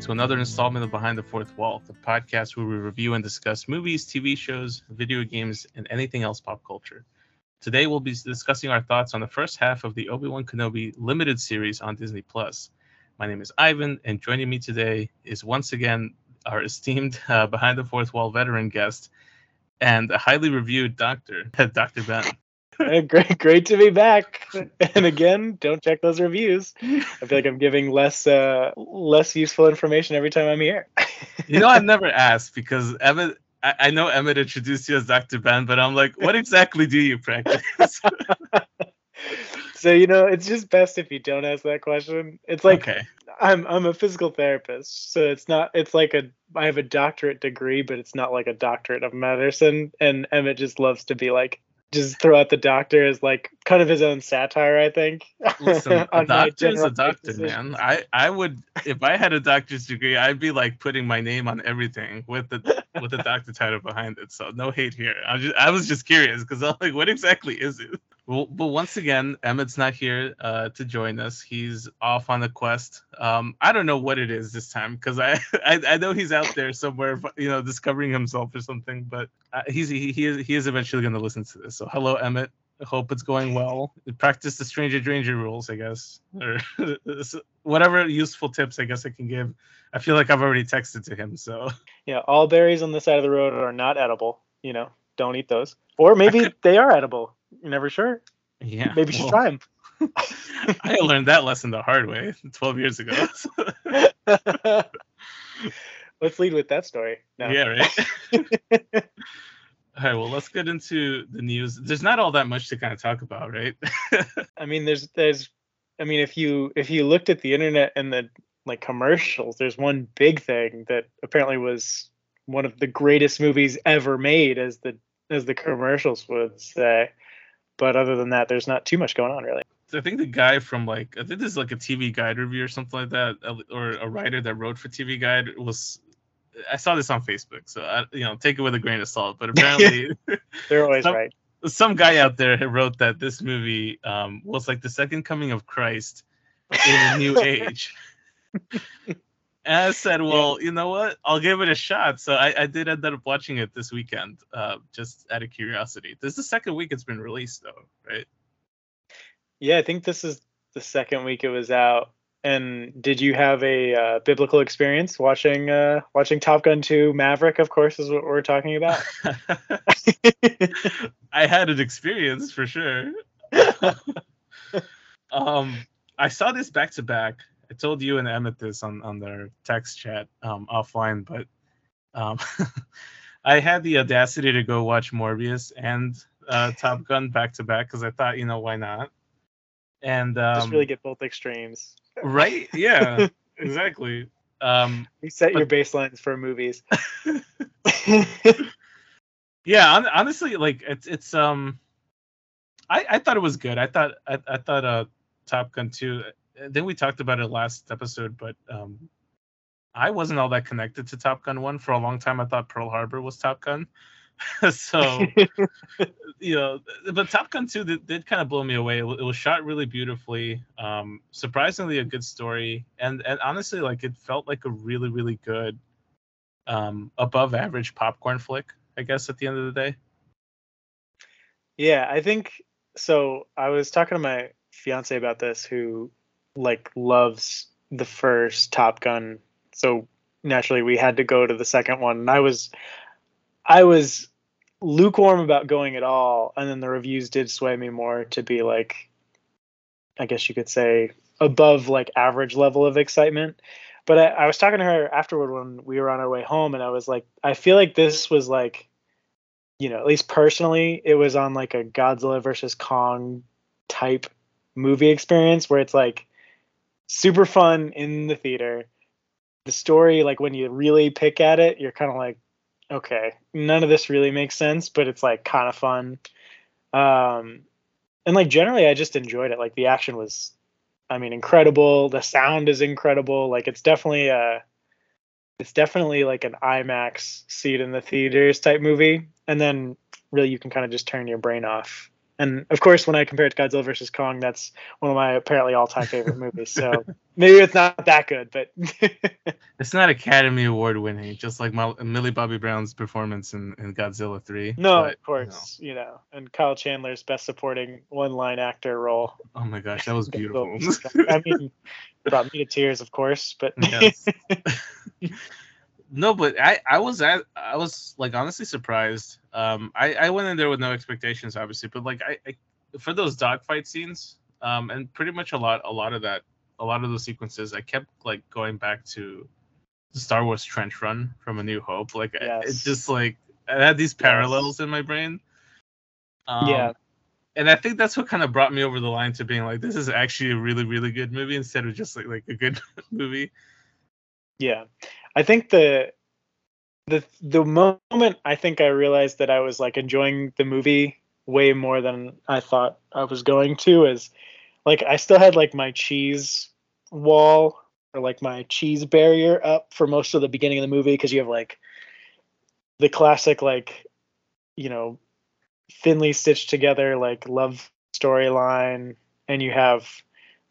to another installment of Behind the Fourth Wall, the podcast where we review and discuss movies, TV shows, video games, and anything else pop culture. Today we'll be discussing our thoughts on the first half of the Obi-Wan Kenobi limited series on Disney Plus. My name is Ivan, and joining me today is once again our esteemed uh, Behind the Fourth Wall veteran guest and a highly reviewed doctor, Dr. Ben. great, great to be back. And again, don't check those reviews. I feel like I'm giving less, uh, less useful information every time I'm here. you know, I've never asked because Emmett. I, I know Emmett introduced you as Dr. Ben, but I'm like, what exactly do you practice? so you know, it's just best if you don't ask that question. It's like okay. I'm I'm a physical therapist, so it's not. It's like a I have a doctorate degree, but it's not like a doctorate of medicine. And Emmett just loves to be like, just throw out the doctor as like kind of his own satire, I think. Listen, a doctor is a doctor, man. I, I would if I had a doctor's degree, I'd be like putting my name on everything with the with the doctor title behind it. So no hate here. I just I was just curious because I'm like, what exactly is it? Well, but once again, Emmett's not here uh, to join us. He's off on a quest. Um, I don't know what it is this time because I, I, I know he's out there somewhere, you know, discovering himself or something. But uh, he's he, he is he is eventually going to listen to this. So hello, Emmett. Hope it's going well. Practice the stranger danger rules, I guess, or whatever useful tips I guess I can give. I feel like I've already texted to him. So yeah, all berries on the side of the road are not edible. You know, don't eat those. Or maybe they are edible you're never sure. Yeah. Maybe you should try them. I learned that lesson the hard way 12 years ago. let's lead with that story. No. Yeah, right. all right, well, let's get into the news. There's not all that much to kind of talk about, right? I mean, there's there's I mean, if you if you looked at the internet and the like commercials, there's one big thing that apparently was one of the greatest movies ever made as the as the commercials would say but other than that, there's not too much going on really. I think the guy from like I think this is like a TV Guide review or something like that, or a writer that wrote for TV Guide was. I saw this on Facebook, so I, you know, take it with a grain of salt. But apparently, they're always some, right. Some guy out there wrote that this movie um, was like the second coming of Christ in a new age. And I said, well, yeah. you know what? I'll give it a shot. So I, I did end up watching it this weekend, uh, just out of curiosity. This is the second week it's been released, though, right? Yeah, I think this is the second week it was out. And did you have a uh, biblical experience watching uh, watching Top Gun 2 Maverick? Of course, is what we're talking about. I had an experience for sure. um, I saw this back to back I told you and Emmett this on on their text chat um, offline, but um, I had the audacity to go watch Morbius and uh, Top Gun back to back because I thought, you know, why not? And um, just really get both extremes. Right? Yeah, exactly. Um, you set but, your baselines for movies. yeah, on, honestly, like it's it's um, I I thought it was good. I thought I, I thought uh Top Gun 2 then we talked about it last episode, but um, I wasn't all that connected to Top Gun one for a long time. I thought Pearl Harbor was Top Gun. so you know, but Top Gun two did, did, kind of blow me away. It, it was shot really beautifully, um, surprisingly a good story, and and honestly, like it felt like a really really good, um, above average popcorn flick. I guess at the end of the day. Yeah, I think so. I was talking to my fiance about this, who like loves the first Top Gun, so naturally we had to go to the second one. And I was I was lukewarm about going at all, and then the reviews did sway me more to be like I guess you could say above like average level of excitement. But I, I was talking to her afterward when we were on our way home, and I was like, I feel like this was like, you know, at least personally, it was on like a Godzilla versus Kong type movie experience where it's like super fun in the theater. The story, like when you really pick at it, you're kind of like, okay, none of this really makes sense, but it's like kind of fun. Um, and like generally, I just enjoyed it. Like the action was, I mean, incredible. The sound is incredible. Like it's definitely a, it's definitely like an IMAX seat in the theaters type movie. And then really, you can kind of just turn your brain off And of course, when I compare it to Godzilla versus Kong, that's one of my apparently all-time favorite movies. So maybe it's not that good, but it's not Academy Award winning, just like Millie Bobby Brown's performance in, in Godzilla three. No, but, of course, you know. you know, and Kyle Chandler's best supporting one-line actor role. Oh my gosh, that was beautiful. I mean, brought me to tears, of course, but. No, but I I was at I was like honestly surprised. Um, I I went in there with no expectations, obviously, but like I, I for those dogfight scenes, um, and pretty much a lot a lot of that a lot of those sequences, I kept like going back to the Star Wars trench run from A New Hope. Like yes. it just like I had these parallels yes. in my brain. Um, yeah. And I think that's what kind of brought me over the line to being like, this is actually a really, really good movie instead of just like like a good movie. Yeah, I think the the the moment I think I realized that I was like enjoying the movie way more than I thought I was going to is like I still had like my cheese wall or like my cheese barrier up for most of the beginning of the movie because you have like the classic like you know thinly stitched together like love storyline and you have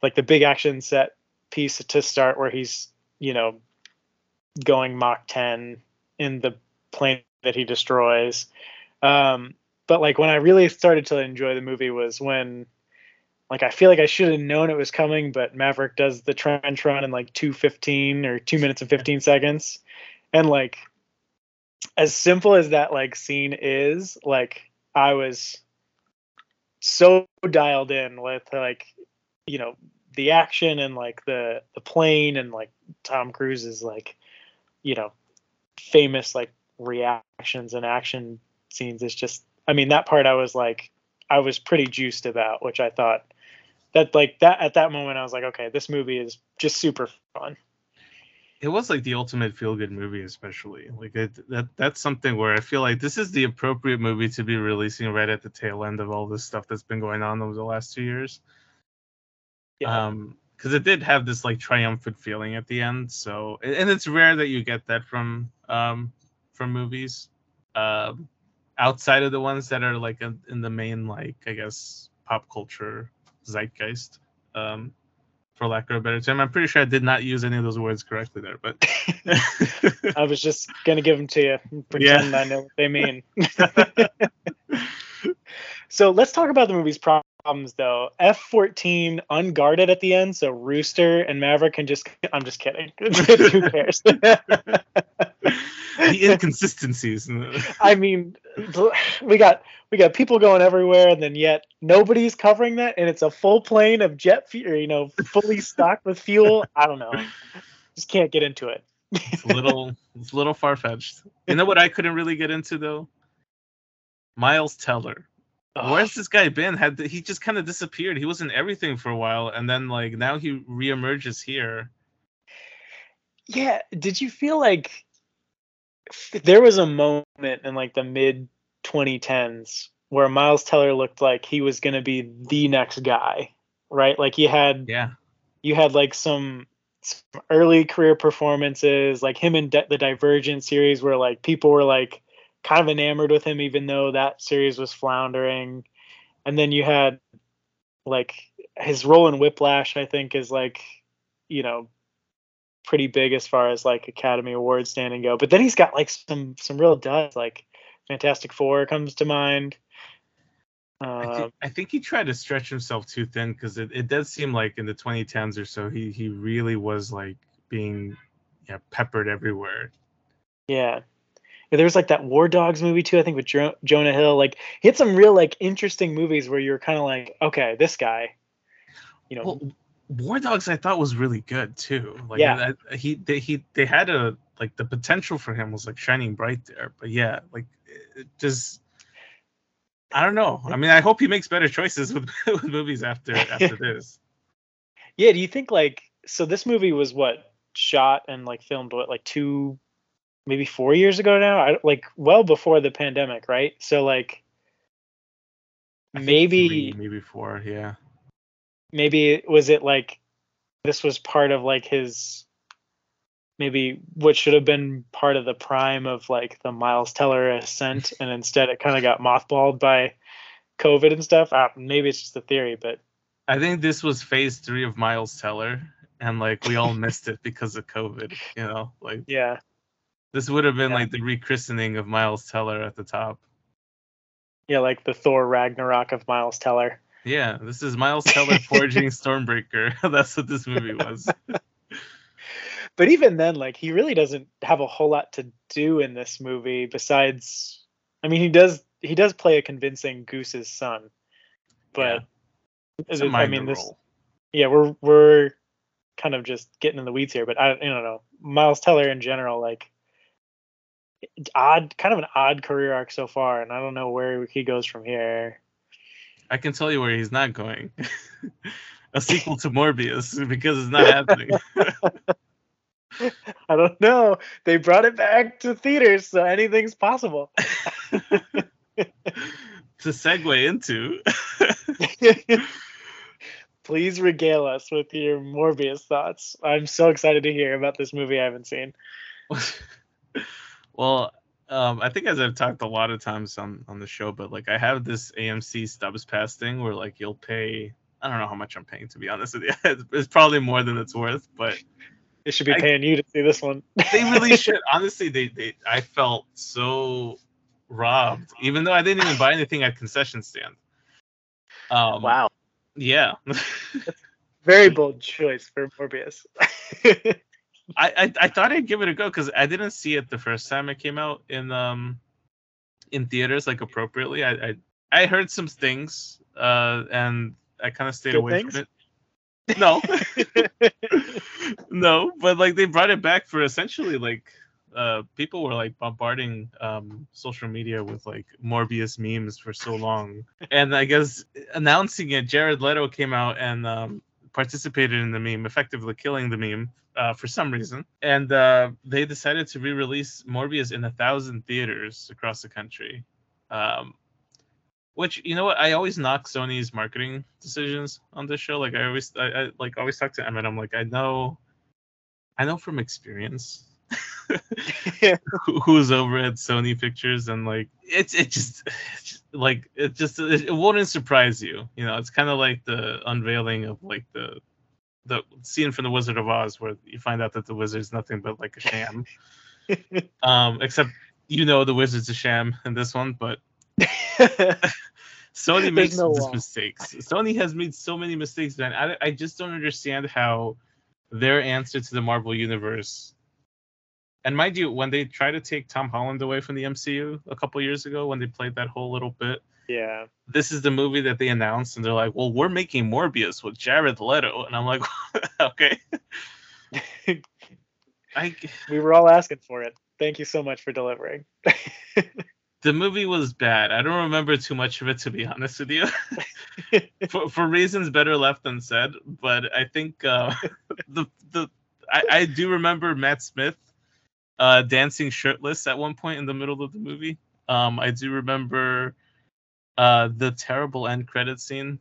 like the big action set piece to start where he's you know going Mach 10 in the plane that he destroys. Um, but like when I really started to enjoy the movie was when like I feel like I should have known it was coming, but Maverick does the trench run in like 215 or 2 minutes and 15 seconds. And like as simple as that like scene is, like I was so dialed in with like you know the action and like the the plane and like Tom Cruise's like you know famous like reactions and action scenes is just i mean that part i was like i was pretty juiced about which i thought that like that at that moment i was like okay this movie is just super fun. It was like the ultimate feel good movie especially. Like it, that that's something where i feel like this is the appropriate movie to be releasing right at the tail end of all this stuff that's been going on over the last two years. Yeah. um because it did have this like triumphant feeling at the end. So, and it's rare that you get that from um, from movies, um, outside of the ones that are like in, in the main like I guess pop culture zeitgeist. Um, for lack of a better term, I'm pretty sure I did not use any of those words correctly there, but I was just gonna give them to you. Pretend yeah. I know what they mean. so let's talk about the movie's problem problems though. F fourteen unguarded at the end, so Rooster and Maverick can just. I'm just kidding. Who cares? the inconsistencies. I mean, we got we got people going everywhere, and then yet nobody's covering that, and it's a full plane of jet fuel. You know, fully stocked with fuel. I don't know. Just can't get into it. it's a little, it's a little far fetched. You know what I couldn't really get into though? Miles Teller. Where's this guy been? Had the, he just kind of disappeared? He was in everything for a while, and then like now he reemerges here. Yeah, did you feel like there was a moment in like the mid 2010s where Miles Teller looked like he was going to be the next guy, right? Like you had yeah, you had like some, some early career performances, like him in Di- the Divergent series, where like people were like kind of enamored with him, even though that series was floundering. And then you had like his role in Whiplash, I think, is like, you know, pretty big as far as like Academy Award standing go. But then he's got like some some real duds, like Fantastic Four comes to mind. Uh, I, think, um, I, think, he tried to stretch himself too thin because it, it does seem like in the 2010s or so he he really was like being yeah peppered everywhere. Yeah, there was like that War Dogs movie too, I think with jo- Jonah Hill. Like he had some real like interesting movies where you're kind of like, okay, this guy, you know. Well, War Dogs I thought was really good too. Like yeah. he they, he they had a like the potential for him was like shining bright there. But yeah, like it just I don't know. I mean, I hope he makes better choices with, with movies after after this. Yeah, do you think like so this movie was what shot and like filmed what like two maybe four years ago now. I like well before the pandemic, right? So like maybe three, maybe four, yeah. Maybe was it like this was part of like his maybe what should have been part of the prime of like the Miles Teller ascent, and instead it kind of got mothballed by COVID and stuff. Uh, maybe it's just a theory, but I think this was phase three of Miles Teller, and like we all missed it because of COVID. You know, like yeah, this would have been Yeah. like the rechristening of Miles Teller at the top. yeah, like the Thor Ragnarok of Miles Teller. Yeah, this is Miles Teller forging Stormbreaker. That's what this movie was. But even then, like he really doesn't have a whole lot to do in this movie besides, I mean, he does he does play a convincing Goose's son, but It's I mean, this role. yeah, we're we're kind of just getting in the weeds here, but I, I don't know. Miles Teller in general, like odd, kind of an odd career arc so far, and I don't know where he goes from here. I can tell you where he's not going. a sequel to Morbius because it's not happening. I don't know. They brought it back to theaters, so anything's possible. to segue into Please regale us with your Morbius thoughts. I'm so excited to hear about this movie I haven't seen. Well, um, I think as I've talked a lot of times on on the show, but like I have this AMC Stubs Pass thing where like you'll pay. I don't know how much I'm paying to be honest with you. It's, probably more than it's worth, but They should be I- paying you to see this one. they really should. Honestly, they they I felt so robbed, even though I didn't even buy anything at concession stand. Um, wow. Yeah. Very bold choice for Morbius. I, I I thought I'd give it a go because I didn't see it the first time it came out in um in theaters like appropriately. I I, I heard some things uh and I kind of stayed Good away things? from it. No, no, but like they brought it back for essentially like uh people were like bombarding um social media with like Morbius memes for so long, and I guess announcing it, Jared Leto came out and um participated in the meme, effectively killing the meme uh, for some reason. And uh, they decided to re-release Morbius in a thousand theaters across the country. Um, which you know what I always knock Sony's marketing decisions on this show. Like I always, I, I like always talk to Emmett. I'm like, I know, I know from experience who's over at Sony Pictures, and like it's it just, like it just it, it wouldn't surprise you. You know, it's kind of like the unveiling of like the the scene from the Wizard of Oz where you find out that the wizard's nothing but like a sham. um, except you know the wizard's a sham in this one, but Sony makes no these mistakes. Sony has made so many mistakes, man. I, I just don't understand how their answer to the Marvel universe. And mind you, when they tried to take Tom Holland away from the MCU a couple years ago, when they played that whole little bit, yeah. this is the movie that they announced, and they're like, "Well, we're making Morbius with Jared Leto," and I'm like, "Okay." I We were all asking for it. Thank you so much for delivering. the movie was bad. I don't remember too much of it to be honest with you. for for reasons better left unsaid, but I think uh, the the I, I do remember Matt Smith uh, dancing shirtless at one point in the middle of the movie. Um, I do remember uh, the terrible end credit scene.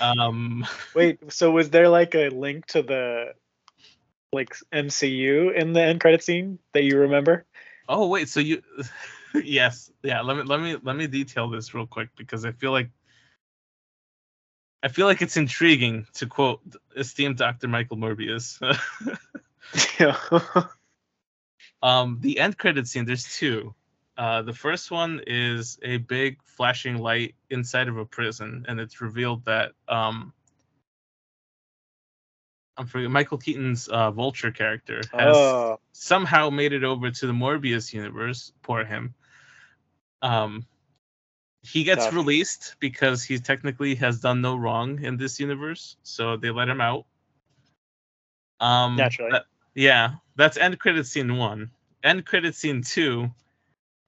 Um, Wait, so was there like a link to the like MCU in the end credit scene that you remember? Oh wait, so you yes, yeah, let me let me let me detail this real quick because I feel like I feel like it's intriguing to quote esteemed Dr. Michael Morbius. um the end credit scene there's two. Uh the first one is a big flashing light inside of a prison and it's revealed that um I'm forgetting Michael Keaton's uh, Vulture character has oh, somehow made it over to the Morbius universe. Poor him. Um, he gets released because he technically has done no wrong in this universe, so they let him out. Um, Naturally. that- yeah, that's end credit scene one. End credit scene two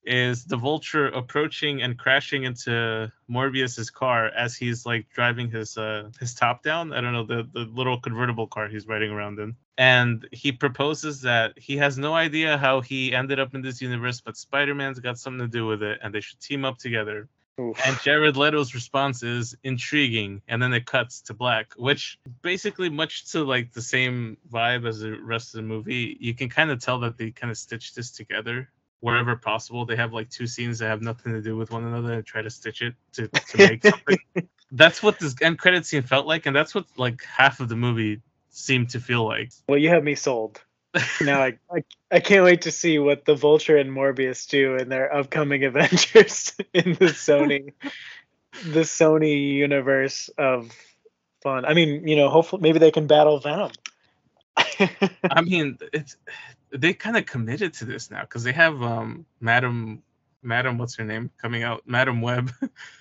is the Vulture approaching and crashing into Morbius's car as he's like driving his uh his top down. I don't know the the little convertible car he's riding around in. And he proposes that he has no idea how he ended up in this universe, but Spider-Man's got something to do with it, and they should team up together. oof. And Jared Leto's response is intriguing, and then it cuts to black, which basically much to like the same vibe as the rest of the movie. You can kind of tell that they kind of stitched this together wherever possible. They have like two scenes that have nothing to do with one another and try to stitch it to, to make something. that's what this end credit scene felt like, and that's what like half of the movie seemed to feel like. Well, you have me sold. now I, I I can't wait to see what the Vulture and Morbius do in their upcoming Avengers in the Sony the Sony universe of fun. I mean, you know, hopefully maybe they can battle Venom. I mean, it's they kind of committed to this now because they have um Madam Madam what's her name coming out Madame Web.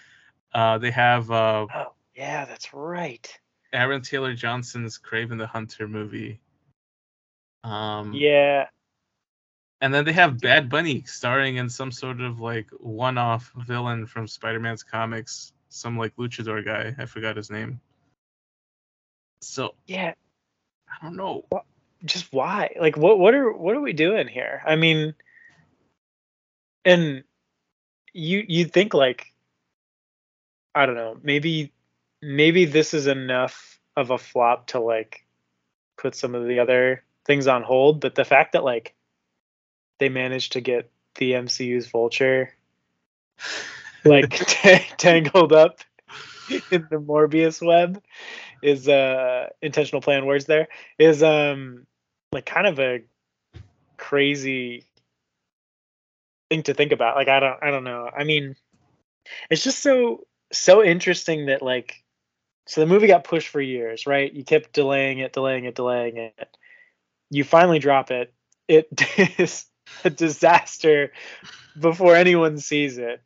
uh, they have uh, oh yeah, that's right. Aaron Taylor Johnson's Kraven the Hunter movie. Um, yeah. And then they have Bad Bunny starring in some sort of like one-off villain from Spider-Man's comics, some like luchador guy. I forgot his name. So yeah, I don't know. Just why? Like, what? What are what are we doing here? I mean, and you you'd think like, I don't know, maybe maybe this is enough of a flop to like put some of the other things on hold, but the fact that like they managed to get the MCU's Vulture like t- tangled up in the Morbius web is uh intentional plan words there is um like kind of a crazy thing to think about. Like i don't i don't know. I mean it's just so so interesting that like so the movie got pushed for years right? You kept delaying it delaying it delaying it. You finally drop it. It is a disaster before anyone sees it.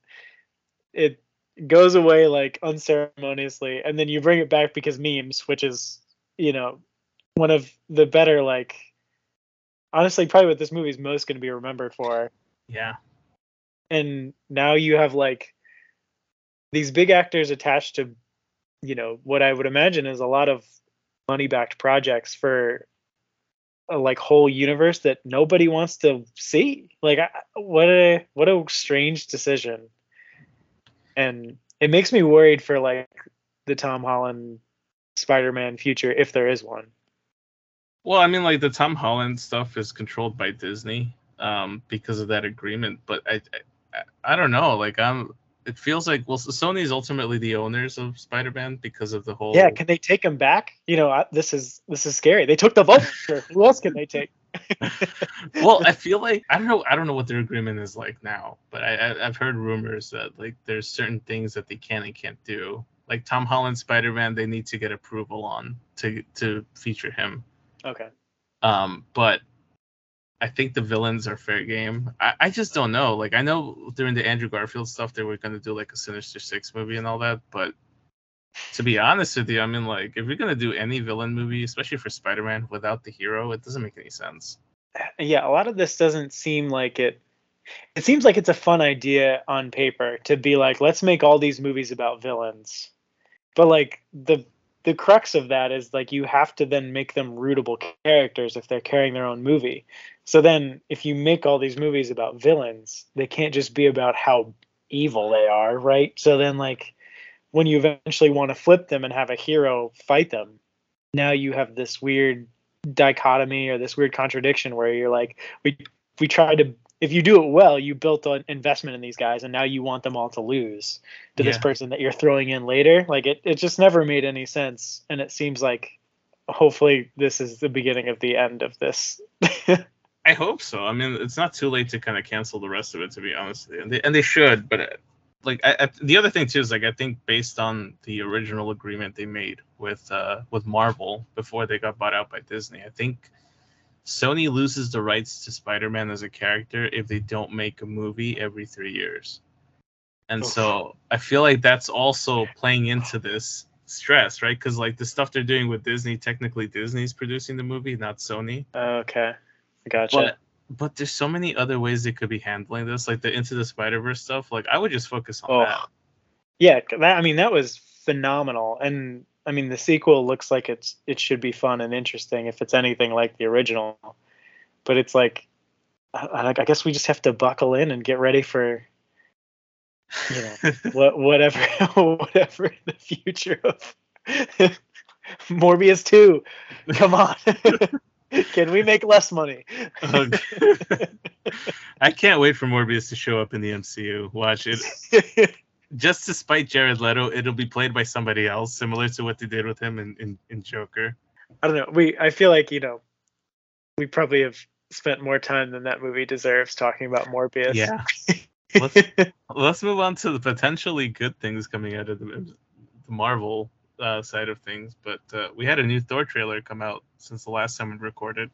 It goes away like unceremoniously and then you bring it back because memes which is you know one of the better like honestly probably what this movie is most going to be remembered for. Yeah. And now you have like these big actors attached to you know what i would imagine is a lot of money backed projects for a like whole universe that nobody wants to see. Like what a what a strange decision. And it makes me worried for like the Tom Holland Spider-Man future if there is one. Well, I mean, like the Tom Holland stuff is controlled by Disney um, because of that agreement, but I, I, I don't know. Like I'm, it feels like well, Sony's ultimately the owners of Spider-Man because of the whole. Yeah, can they take him back? You know, this is this is scary. They took the vulture. Who else can they take? well, I feel like I don't know. I don't know what their agreement is like now, but I, I have heard rumors that like there's certain things that they can and can't do. Like Tom Holland Spider Man, they need to get approval on to to feature him. Okay. Um, but I think the villains are fair game. I, I just don't know. Like I know during the Andrew Garfield stuff they were gonna do like a Sinister Six movie and all that, but to be honest with you, I mean, like, if you're gonna do any villain movie, especially for Spider-Man, without the hero, it doesn't make any sense. Yeah, a lot of this doesn't seem like it. It seems like it's a fun idea on paper to be like, let's make all these movies about villains, but like the the crux of that is like you have to then make them rootable characters if they're carrying their own movie. So then, if you make all these movies about villains, they can't just be about how evil they are, right? So then, like when you eventually want to flip them and have a hero fight them, now you have this weird dichotomy or this weird contradiction where you're like, we we tried to if you do it well, you built an investment in these guys, and now you want them all to lose to yeah. this person that you're throwing in later. Like it, it just never made any sense, and it seems like hopefully this is the beginning of the end of this. I hope so. I mean, it's not too late to kind of cancel the rest of it, to be honest, and they, and they should. But like I, I, the other thing too is like I think based on the original agreement they made with uh, with Marvel before they got bought out by Disney, I think Sony loses the rights to Spider-Man as a character if they don't make a movie every three years. And so I feel like that's also playing into this stress, right? Because like the stuff they're doing with Disney, technically Disney's producing the movie, not Sony. Okay, gotcha. But but there's so many other ways they could be handling this, like the Into the Spider Verse stuff. Like I would just focus on oh. that. Yeah, that I mean that was phenomenal, and I mean the sequel looks like it's it should be fun and interesting if it's anything like the original. But it's like, I, I guess we just have to buckle in and get ready for, you know, what whatever whatever the future of Morbius two. Come on. Can we make less money? I can't wait for Morbius to show up in the MCU. Watch it. Just to spite Jared Leto, it'll be played by somebody else, similar to what they did with him in, in, in Joker. I don't know. We I feel like, you know, we probably have spent more time than that movie deserves talking about Morbius. Yeah. let's, let's move on to the potentially good things coming out of the, the Marvel uh, side of things. But uh, we had a new Thor trailer come out since the last time we recorded.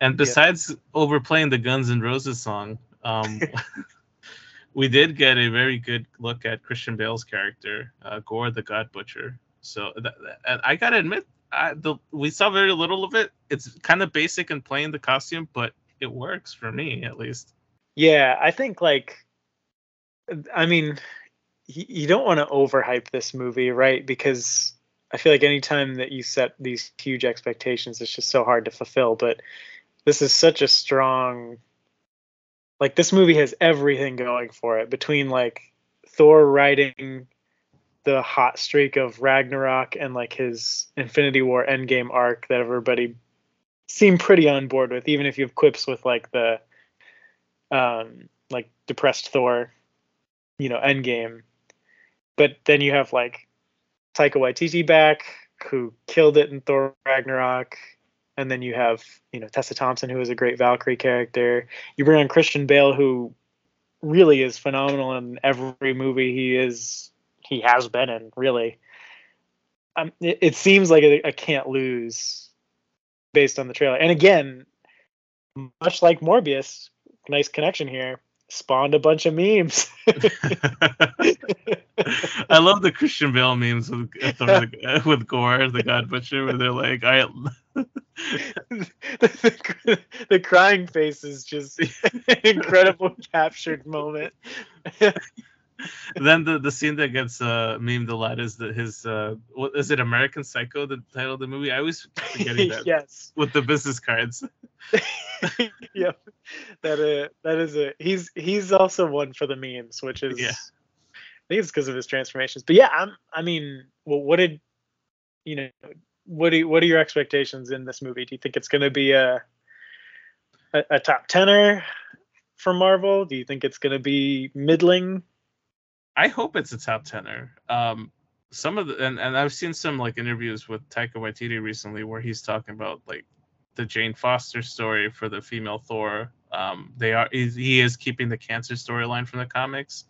And besides yeah. overplaying the Guns N' Roses song, um, we did get a very good look at Christian Bale's character, uh, Gorr the God Butcher. So th- th- I gotta admit, I, the, we saw very little of it. It's kind of basic and plain the costume, but it works for me at least. Yeah, I think like, I mean, you don't want to overhype this movie, right? Because I feel like anytime that you set these huge expectations, it's just so hard to fulfill. But this is such a strong, like this movie has everything going for it between like Thor writing the hot streak of Ragnarok and like his Infinity War Endgame arc that everybody seemed pretty on board with, even if you have quips with like the um like depressed Thor, you know, Endgame. But then you have like Taika Waititi back, who killed it in Thor Ragnarok, and then you have you know Tessa Thompson, who is a great Valkyrie character. You bring on Christian Bale, who really is phenomenal in every movie he is he has been in really. Um, it, it seems like a, a can't lose based on the trailer. And again, much like Morbius, nice connection here spawned a bunch of memes. I love the Christian Bale memes with with Gorr, the God Butcher, where they're like, "I." the, the, the, crying face is just an incredible captured moment then the, the scene that gets uh, memed a lot is that his uh, what is it American Psycho the title of the movie? I always forgetting that. yes. With the business cards. yep. That uh that is a he's he's also one for the memes, which is yeah. I think it's because of his transformations. But yeah, I'm I mean, well, what did you know? What do what are your expectations in this movie? Do you think it's going to be a, a a top tenner for Marvel? Do you think it's going to be middling? I hope it's a top tenner. Um, some of the and, and I've seen some like interviews with Taika Waititi recently where he's talking about like the Jane Foster story for the female Thor. Um, they are he is keeping the cancer storyline from the comics.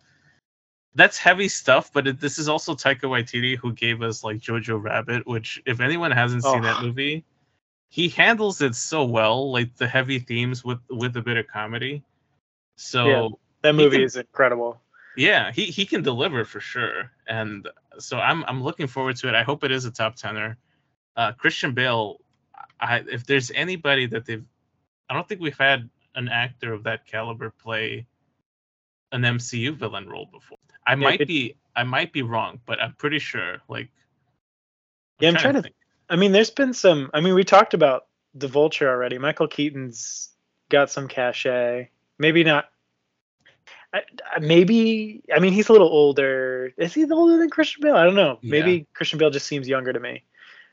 That's heavy stuff, but it, this is also Taika Waititi who gave us like Jojo Rabbit, which if anyone hasn't seen oh. that movie, he handles it so well, like the heavy themes with with a bit of comedy. So yeah, that movie can, is incredible yeah, he he can deliver for sure, and so I'm I'm looking forward to it. I hope it is a top tenner. Uh, Christian Bale, I, if there's anybody that they've, I don't think we've had an actor of that caliber play an MCU villain role before. I yeah, might be I might be wrong, but I'm pretty sure. Like, I'm yeah, I'm trying, to. Think. I mean, there's been some. I mean, we talked about the Vulture already. Michael Keaton's got some cachet. Maybe not maybe I mean he's a little older. Is he older than Christian Bale? I don't know. Yeah. Maybe Christian Bale just seems younger to me.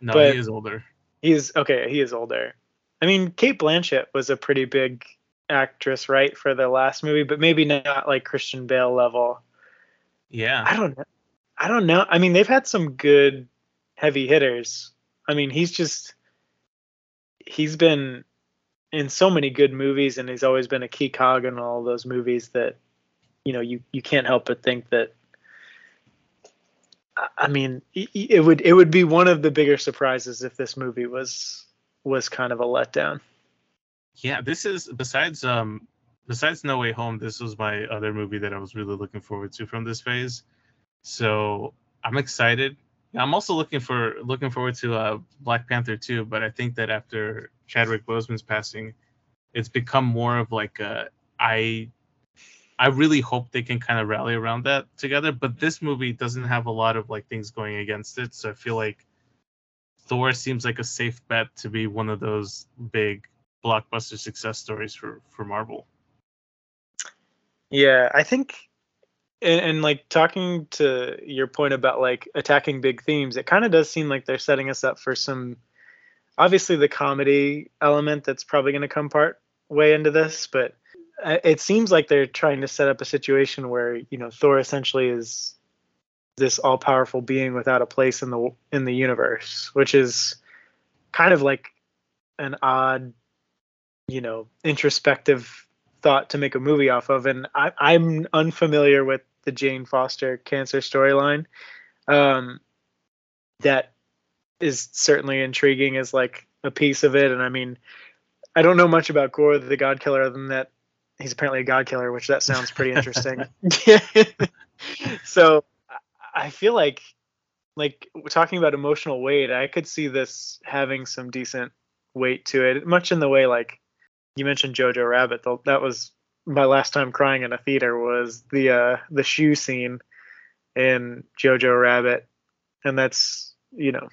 No, but he is older. He is okay. He is older. I mean, Cate Blanchett was a pretty big actress, right, for the last movie, but maybe not like Christian Bale level. Yeah. I don't know. I don't know. I mean, they've had some good heavy hitters. I mean, he's just he's been in so many good movies and he's always been a key cog in all those movies that you know you you can't help but think that I mean, it would it would be one of the bigger surprises if this movie was was kind of a letdown. Yeah, this is besides um besides No Way Home, this was my other movie that I was really looking forward to from this phase. So I'm excited. I'm also looking for looking forward to uh, Black Panther 2, but I think that after Chadwick Boseman's passing, it's become more of like a I I really hope they can kind of rally around that together. But this movie doesn't have a lot of like things going against it, so I feel like Thor seems like a safe bet to be one of those big blockbuster success stories for for Marvel. Yeah, I think, and, and like talking to your point about like attacking big themes, it kind of does seem like they're setting us up for some obviously the comedy element that's probably going to come part way into this, but it seems like they're trying to set up a situation where you know Thor essentially is this all-powerful being without a place in the in the universe, which is kind of like an odd, you know, introspective thought to make a movie off of. And I, I'm unfamiliar with the Jane Foster cancer storyline. Um, that is certainly intriguing as like a piece of it. And I mean, I don't know much about Gorr the God Killer other than that he's apparently a God Killer, which that sounds pretty interesting. so I feel like like talking about emotional weight, I could see this having some decent weight to it, much in the way like you mentioned Jojo Rabbit. That was my last time crying in a theater was the uh, the shoe scene in Jojo Rabbit, and that's you know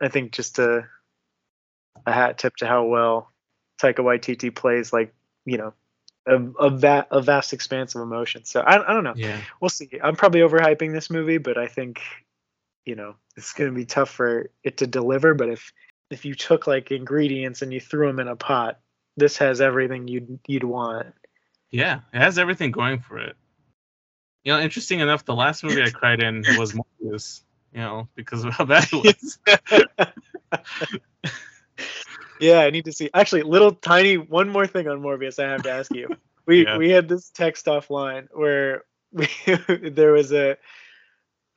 I think just a a hat tip to how well Taika Waititi plays like you know a a, va- a vast expanse of emotion. So I I don't know. Yeah, we'll see. I'm probably overhyping this movie, but I think you know it's going to be tough for it to deliver. But if if you took like ingredients and you threw them in a pot, this has everything you'd you'd want. Yeah, it has everything going for it. You know, interesting enough, the last movie I cried in was Morbius you know, because of how bad it was. yeah, I need to see. Actually, little tiny one more thing on Morbius. I have to ask you. We yeah. we had this text offline where we there was a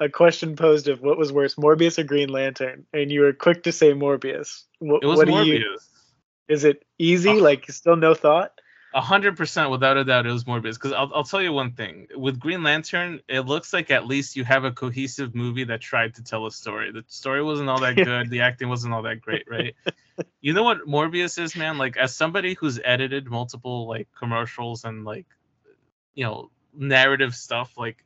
a question posed of what was worse, Morbius or Green Lantern, and you were quick to say Morbius. What, it was what Morbius. You, is it easy? Oh. Like still no thought? Hundred percent, without a doubt, it was Morbius. Because I'll, I'll tell you one thing: with Green Lantern, it looks like at least you have a cohesive movie that tried to tell a story. The story wasn't all that good. the acting wasn't all that great, right? you know what Morbius is, man? Like as somebody who's edited multiple like commercials and like you know narrative stuff, like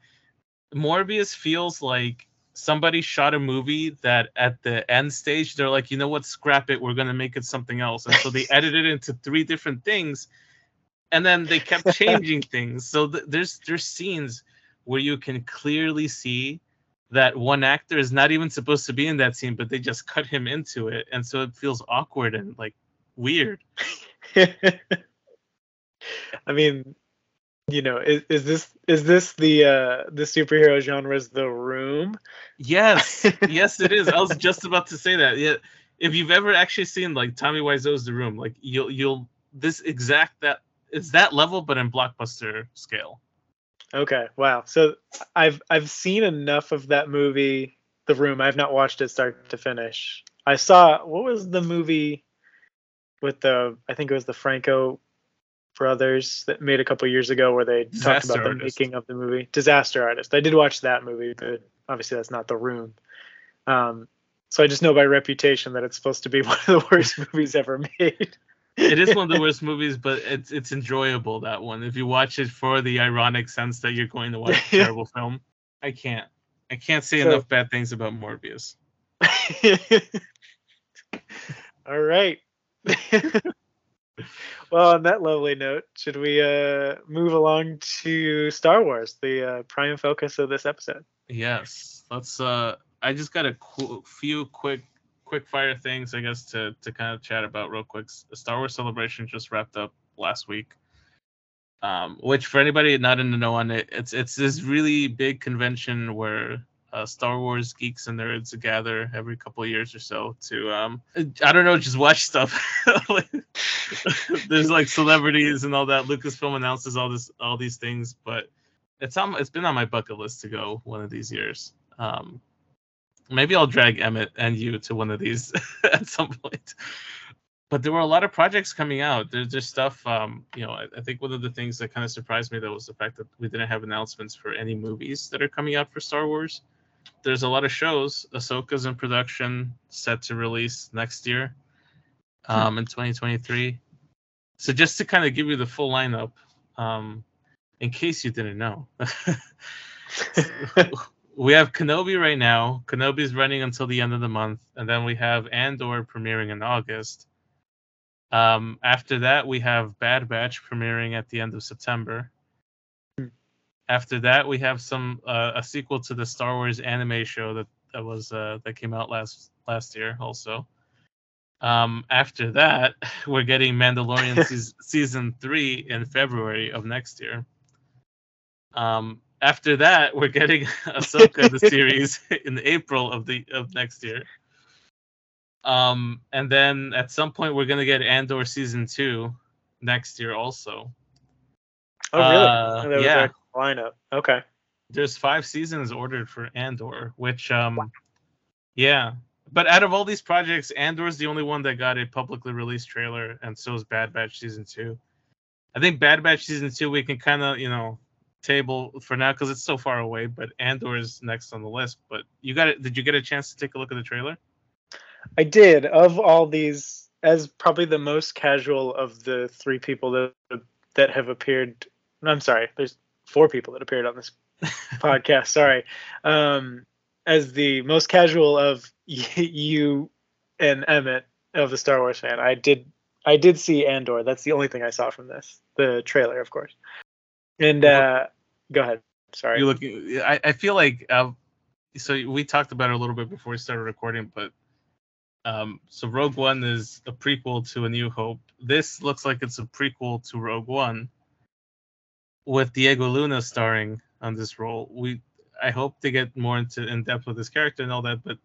Morbius feels like somebody shot a movie that at the end stage they're like, you know what, scrap it, we're gonna make it something else, and so they edited it into three different things and then they kept changing things. So th- there's there's scenes where you can clearly see that one actor is not even supposed to be in that scene, but they just cut him into it, and so it feels awkward and like weird. I mean, you know, is, is this is this the uh the superhero genre's The Room? Yes, yes, it is. I was just about to say that. Yeah, if you've ever actually seen like Tommy Wiseau's The Room, like you'll you'll this exact that it's that level, but in blockbuster scale. Okay, wow. So I've I've seen enough of that movie, The Room. I've not watched it start to finish. I saw what was the movie with the I think it was the Franco brothers that made a couple years ago where they Disaster talked about Artist. the making of the movie Disaster Artist. I did watch that movie, but obviously that's not The Room. Um, so I just know by reputation that it's supposed to be one of the worst movies ever made it is one of the worst movies, but it's it's enjoyable that one. If you watch it for the ironic sense that you're going to watch a terrible film, I can't. I can't say so, enough bad things about Morbius. All right. well, on that lovely note, should we uh, move along to Star Wars, the uh, prime focus of this episode? Yes. Let's. Uh, I just got a qu- few quick quick fire things, I guess, to to kind of chat about real quick. Star Wars Celebration just wrapped up last week. Um, which for anybody not in the know on it, it's it's this really big convention where uh, Star Wars geeks and nerds gather every couple of years or so to um I don't know just watch stuff. There's like celebrities and all that. Lucasfilm announces all this all these things, but it's on it's been on my bucket list to go one of these years. Um, maybe I'll drag Emmett and you to one of these at some point. But there were a lot of projects coming out. There's just stuff. Um, you know, I, I, think one of the things that kind of surprised me that was the fact that we didn't have announcements for any movies that are coming out for Star Wars. There's a lot of shows. Ahsoka's in production, set to release next year, hmm. um, in 2023. So just to kind of give you the full lineup, um, in case you didn't know. we have Kenobi right now. Kenobi's running until the end of the month, and then we have Andor premiering in August. Um, after that, we have Bad Batch premiering at the end of September. After that, we have some uh, a sequel to the Star Wars anime show that that was uh, that came out last last year also. Um, after that, we're getting Mandalorian season, season three in February of next year. Um, after that, we're getting Ahsoka the series in April of the of next year. Um, and then at some point we're gonna get Andor season two next year also. Oh really? Uh, yeah. lineup. Okay. There's five seasons ordered for Andor, which um, yeah. But out of all these projects, Andor is the only one that got a publicly released trailer, and so is Bad Batch season two. I think Bad Batch season two we can kind of you know table for now because it's so far away. But Andor is next on the list. But you got it? Did you get a chance to take a look at the trailer? I did. Of all these, as probably the most casual of the three people that that have appeared. I'm sorry. There's four people that appeared on this podcast. Sorry. Um, as the most casual of you and Emmett of the Star Wars fan, I did. I did see Andor. That's the only thing I saw from this. The trailer, of course. And uh, go ahead. Sorry. You looking? I, I feel like uh, so we talked about it a little bit before we started recording, but um, so Rogue One is a prequel to A New Hope. This looks like it's a prequel to Rogue One, with Diego Luna starring on this role. We I hope to get more into in depth with this character and all that, but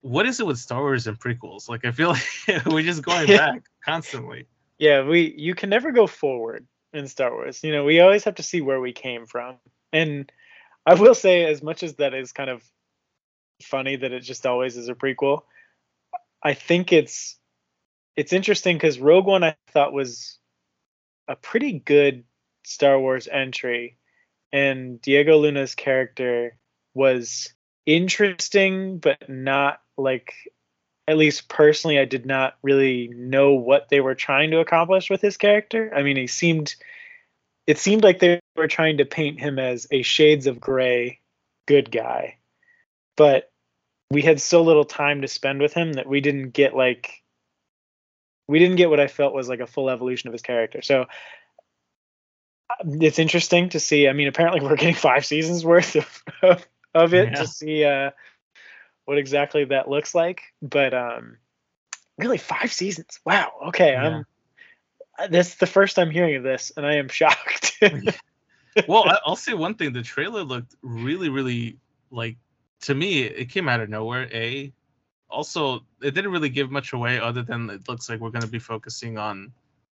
what is it with Star Wars and prequels? Like I feel like we're just going back constantly. Yeah, we you can never go forward in Star Wars. You know, we always have to see where we came from. And I will say, as much as that is kind of funny that it just always is a prequel, I think it's it's interesting because Rogue One I thought was a pretty good Star Wars entry, and Diego Luna's character was interesting, but not like at least personally, I did not really know what they were trying to accomplish with his character. I mean, he seemed, it seemed like they were trying to paint him as a shades of gray good guy, but we had so little time to spend with him that we didn't get like, we didn't get what I felt was like a full evolution of his character. So it's interesting to see. I mean, apparently we're getting five seasons worth of, of, of it Yeah. to see, uh, what exactly that looks like. But um, really, five seasons. Wow. Okay, I'm. This is the first I'm hearing of this, and I am shocked. well, I'll say one thing: the trailer looked really, really like to me. It came out of nowhere. A, also, it didn't really give much away, other than it looks like we're going to be focusing on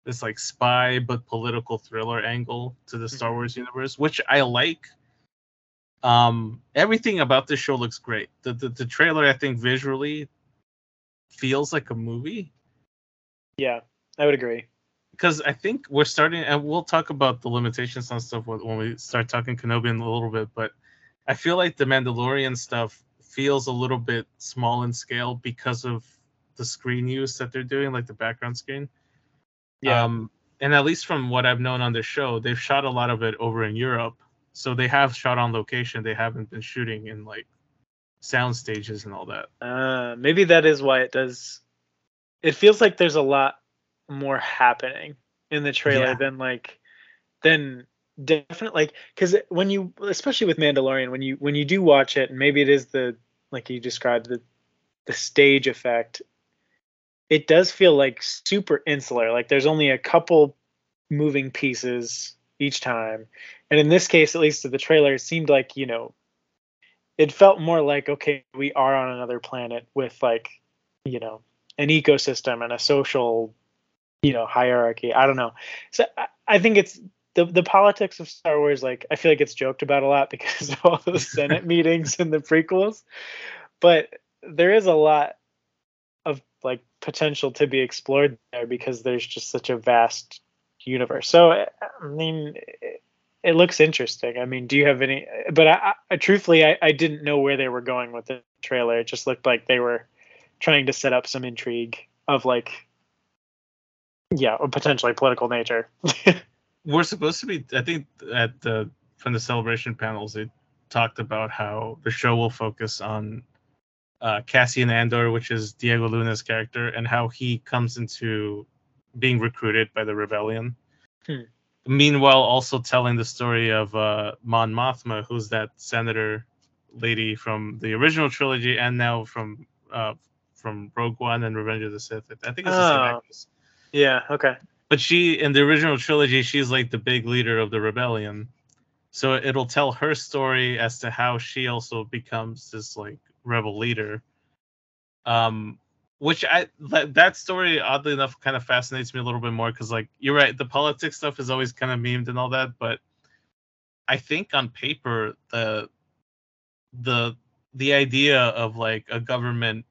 this like spy but political thriller angle to the Star Mhm. Wars universe, which I like. Um, everything about this show looks great. The, the the trailer, I think, visually feels like a movie yeah, I would agree. because I think we're starting, and we'll talk about the limitations on stuff when we start talking Kenobi in a little bit. But I feel like the Mandalorian stuff feels a little bit small in scale because of the screen use that they're doing, like the background screen. Yeah. Um, and at least from what I've known on the show, they've shot a lot of it over in Europe, so they have shot on location. They haven't been shooting in like sound stages and all that. Uh, maybe that is why it does. It feels like there's a lot more happening in the trailer Yeah. than like than definitely like because when you especially with Mandalorian when you when you do watch it and maybe it is the like you described the the stage effect it does feel like super insular like there's only a couple moving pieces each time. And in this case at least to the trailer it seemed like you know it felt more like okay we are on another planet with like you know an ecosystem and a social you know hierarchy. I don't know. So i, think it's the, the politics of star wars like i feel like it's joked about a lot because of all those senate meetings and the prequels. But there is a lot of like potential to be explored there because there's just such a vast universe. So i mean it, it looks interesting. I mean do you have any but i, I truthfully I, I didn't know where they were going with the trailer. It just looked like they were trying to set up some intrigue of like yeah a potentially political nature. We're supposed to be i think at the from the celebration panels they talked about how the show will focus on uh, cassian andor which is diego luna's character and how he comes into being recruited by the rebellion Hmm. meanwhile also telling the story of uh, mon mothma who's that senator lady from the original trilogy and now from uh, from Rogue One and Revenge of the Sith. I think it's the same Oh. Yeah. Okay. But she in the original trilogy, she's like the big leader of the rebellion. So it'll tell her story as to how she also becomes this like rebel leader. Um, which I that, that story oddly enough kind of fascinates me a little bit more because like you're right, the politics stuff is always kind of memed and all that, but I think on paper the the the idea of like a government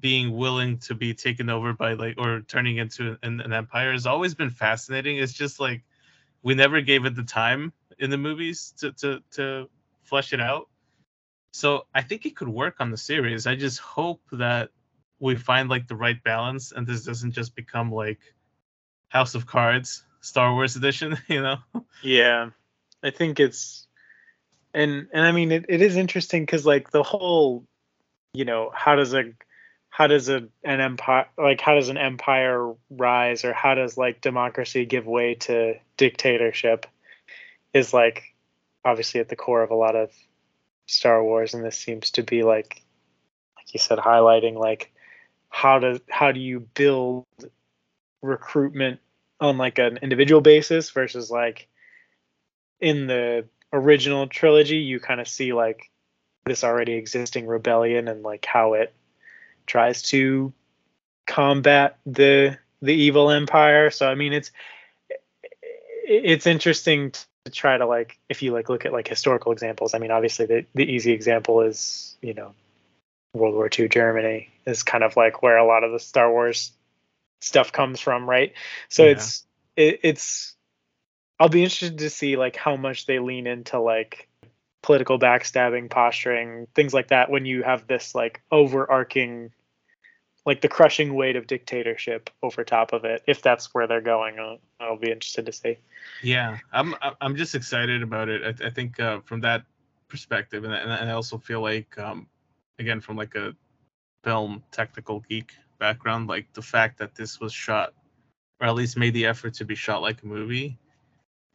being willing to be taken over by like or turning into an, an empire has always been fascinating. It's just like we never gave it the time in the movies to to to flesh it out. So I think it could work on the series. I just hope that we find like the right balance and this doesn't just become like House of Cards Star Wars edition, you know? Yeah, I think it's, and and I mean it, it is interesting because like the whole, you know, how does a, how does a an empire like how does an empire rise or how does like democracy give way to dictatorship, is like obviously at the core of a lot of Star Wars, and this seems to be like, like you said, highlighting like how does how do you build recruitment on like an individual basis versus like in the original trilogy you kind of see like this already existing rebellion and like how it tries to combat the the evil empire. So i mean it's it's interesting to try to like if you like look at like historical examples i mean obviously the, the easy example is you know world war ii germany is kind of like where a lot of the star wars stuff comes from right so Yeah. it's it, it's i'll be interested to see like how much they lean into like political backstabbing posturing things like that when you have this like overarching like the crushing weight of dictatorship over top of it if that's where they're going i'll, I'll be interested to see Yeah, I'm I'm just excited about it. I, I think uh, from that perspective, and, and I also feel like, um, again, from like a film technical geek background, like the fact that this was shot, or at least made the effort to be shot like a movie,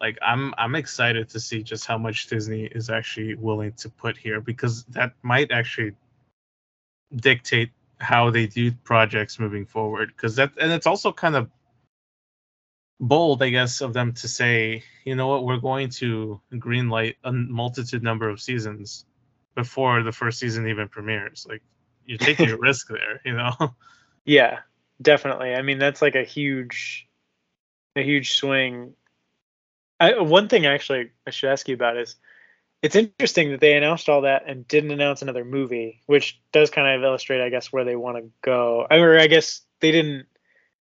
like I'm I'm excited to see just how much Disney is actually willing to put here because that might actually dictate how they do projects moving forward. Because that and it's also kind of bold, I guess, of them to say, you know what, we're going to greenlight a multitude number of seasons before the first season even premieres. Like you're taking a risk there, you know? Yeah, definitely. I mean, that's like a huge, a huge swing. I, one thing actually I should ask you about is, it's interesting that they announced all that and didn't announce another movie, which does kind of illustrate, I guess, where they want to go. I mean, I guess they didn't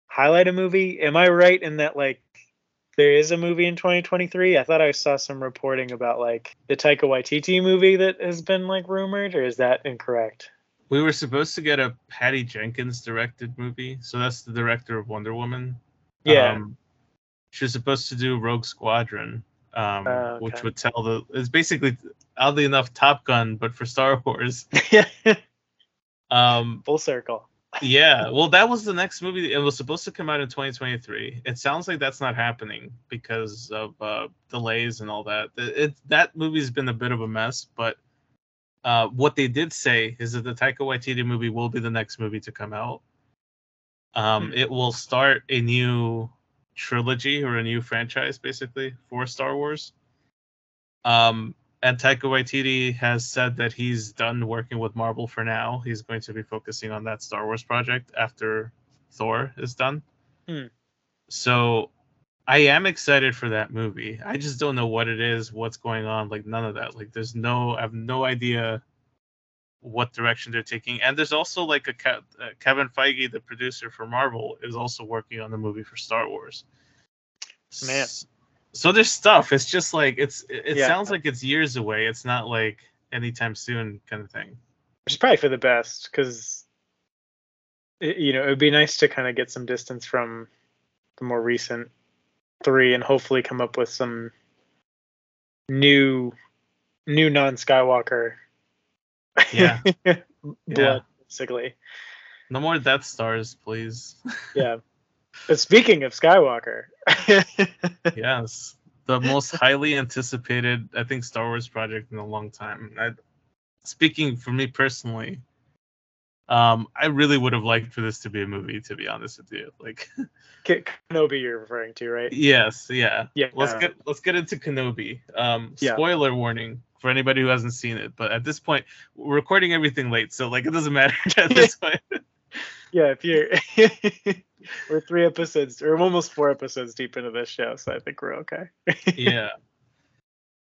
highlight a movie. Am I right in that like there is a movie in 2023? I thought I saw some reporting about like the Taika Waititi movie that has been like rumored, or is that incorrect? We were supposed to get a Patty Jenkins directed movie, so that's the director of Wonder Woman. Yeah. Um, she was supposed to do Rogue Squadron, um, Oh, which would tell the. It's basically, oddly enough, Top Gun, but for Star Wars. Um, Full circle. Yeah, well, that was the next movie. It was supposed to come out in 2023. It sounds like that's not happening because of uh, delays and all that. It, it that movie's been a bit of a mess, but uh, what they did say is that the Taika Waititi movie will be the next movie to come out. Um, Hmm. It will start a new trilogy or a new franchise, basically, for Star Wars. Um, and Taika Waititi has said that he's done working with Marvel for now. He's going to be focusing on that Star Wars project after Thor is done. Hmm. So I am excited for that movie. I just don't know what it is, what's going on, like none of that. Like there's no I have no idea what direction they're taking. And there's also like a uh, Kevin Feige, the producer for Marvel, is also working on the movie for Star Wars. Man. S- So there's stuff. It's just like it's it Yeah. sounds like it's years away. It's not like anytime soon kind of thing. which is probably for the best because you know it would be nice to kind of get some distance from the more recent three and hopefully come up with some new new non-skywalker Yeah. blood Yeah. basically No more Death Stars, please. yeah but speaking of skywalker yes. The most highly anticipated, I think, Star Wars project in a long time. I, speaking for me personally, Um, I really would have liked for this to be a movie, to be honest with you. Like, Kenobi, you're referring to, right? Yes, yeah. Yeah. Let's get let's get into Kenobi. Um, Yeah. spoiler warning for anybody who hasn't seen it, but at this point, we're recording everything late, so like it doesn't matter at this point. Yeah, if you're we're three episodes or almost four episodes deep into this show, so I think we're okay. yeah.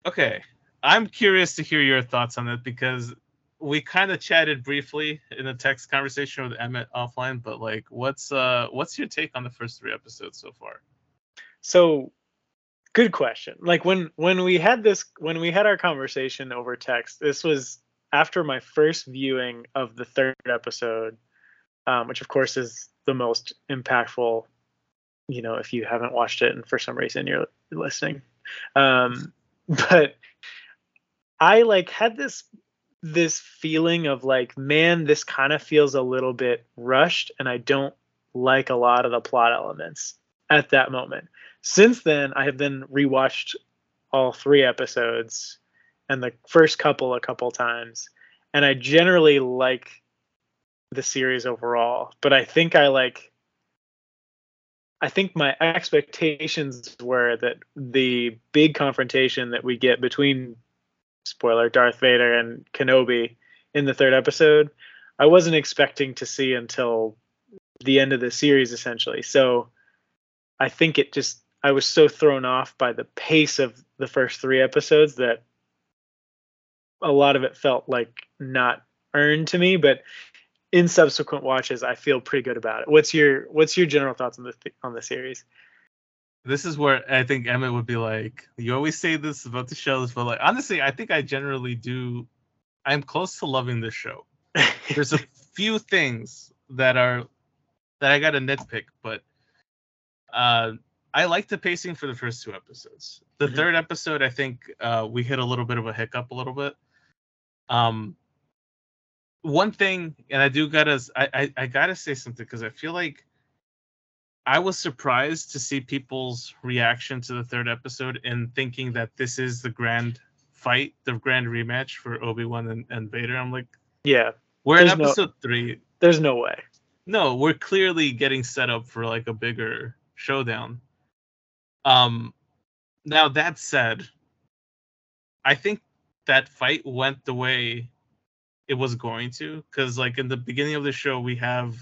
Okay. I'm curious to hear your thoughts on it because we kind of chatted briefly in a text conversation with Emmett offline, but like what's uh what's your take on the first three episodes so far? So good question. Like when when we had this when we had our conversation over text, this was after my first viewing of the third episode, um, which of course is the most impactful. You know, if you haven't watched it and for some reason you're listening, um, but I like had this this feeling of like, man, this kind of feels a little bit rushed, and I don't like a lot of the plot elements at that moment. Since then, I have then rewatched all three episodes and the first couple a couple times, and I generally like the series overall. But I think I like. I think my expectations were that the big confrontation that we get between spoiler Darth Vader and Kenobi in the third episode, I wasn't expecting to see until the end of the series essentially. So I think it just I was so thrown off by the pace of the first 3 episodes that a lot of it felt like not earned to me, but in subsequent watches I feel pretty good about it. What's your what's your general thoughts on the on the series? This is where I think Emmett would be like, you always say this about the shows, but like honestly, I think I generally do I'm close to loving this show. There's a few things that are that I got to nitpick, but uh I like the pacing for the first two episodes. The Mhm. third episode, I think uh, we hit a little bit of a hiccup, a little bit. Um, one thing, and I do gotta, I, I, I gotta say something because I feel like I was surprised to see people's reaction to the third episode and thinking that this is the grand fight, the grand rematch for Obi Wan and, and Vader. I'm like, yeah, we're in There's no- episode three. there's no way. No, we're clearly getting set up for like a bigger showdown. Um now that said, I think that fight went the way it was going to cuz like in the beginning of the show we have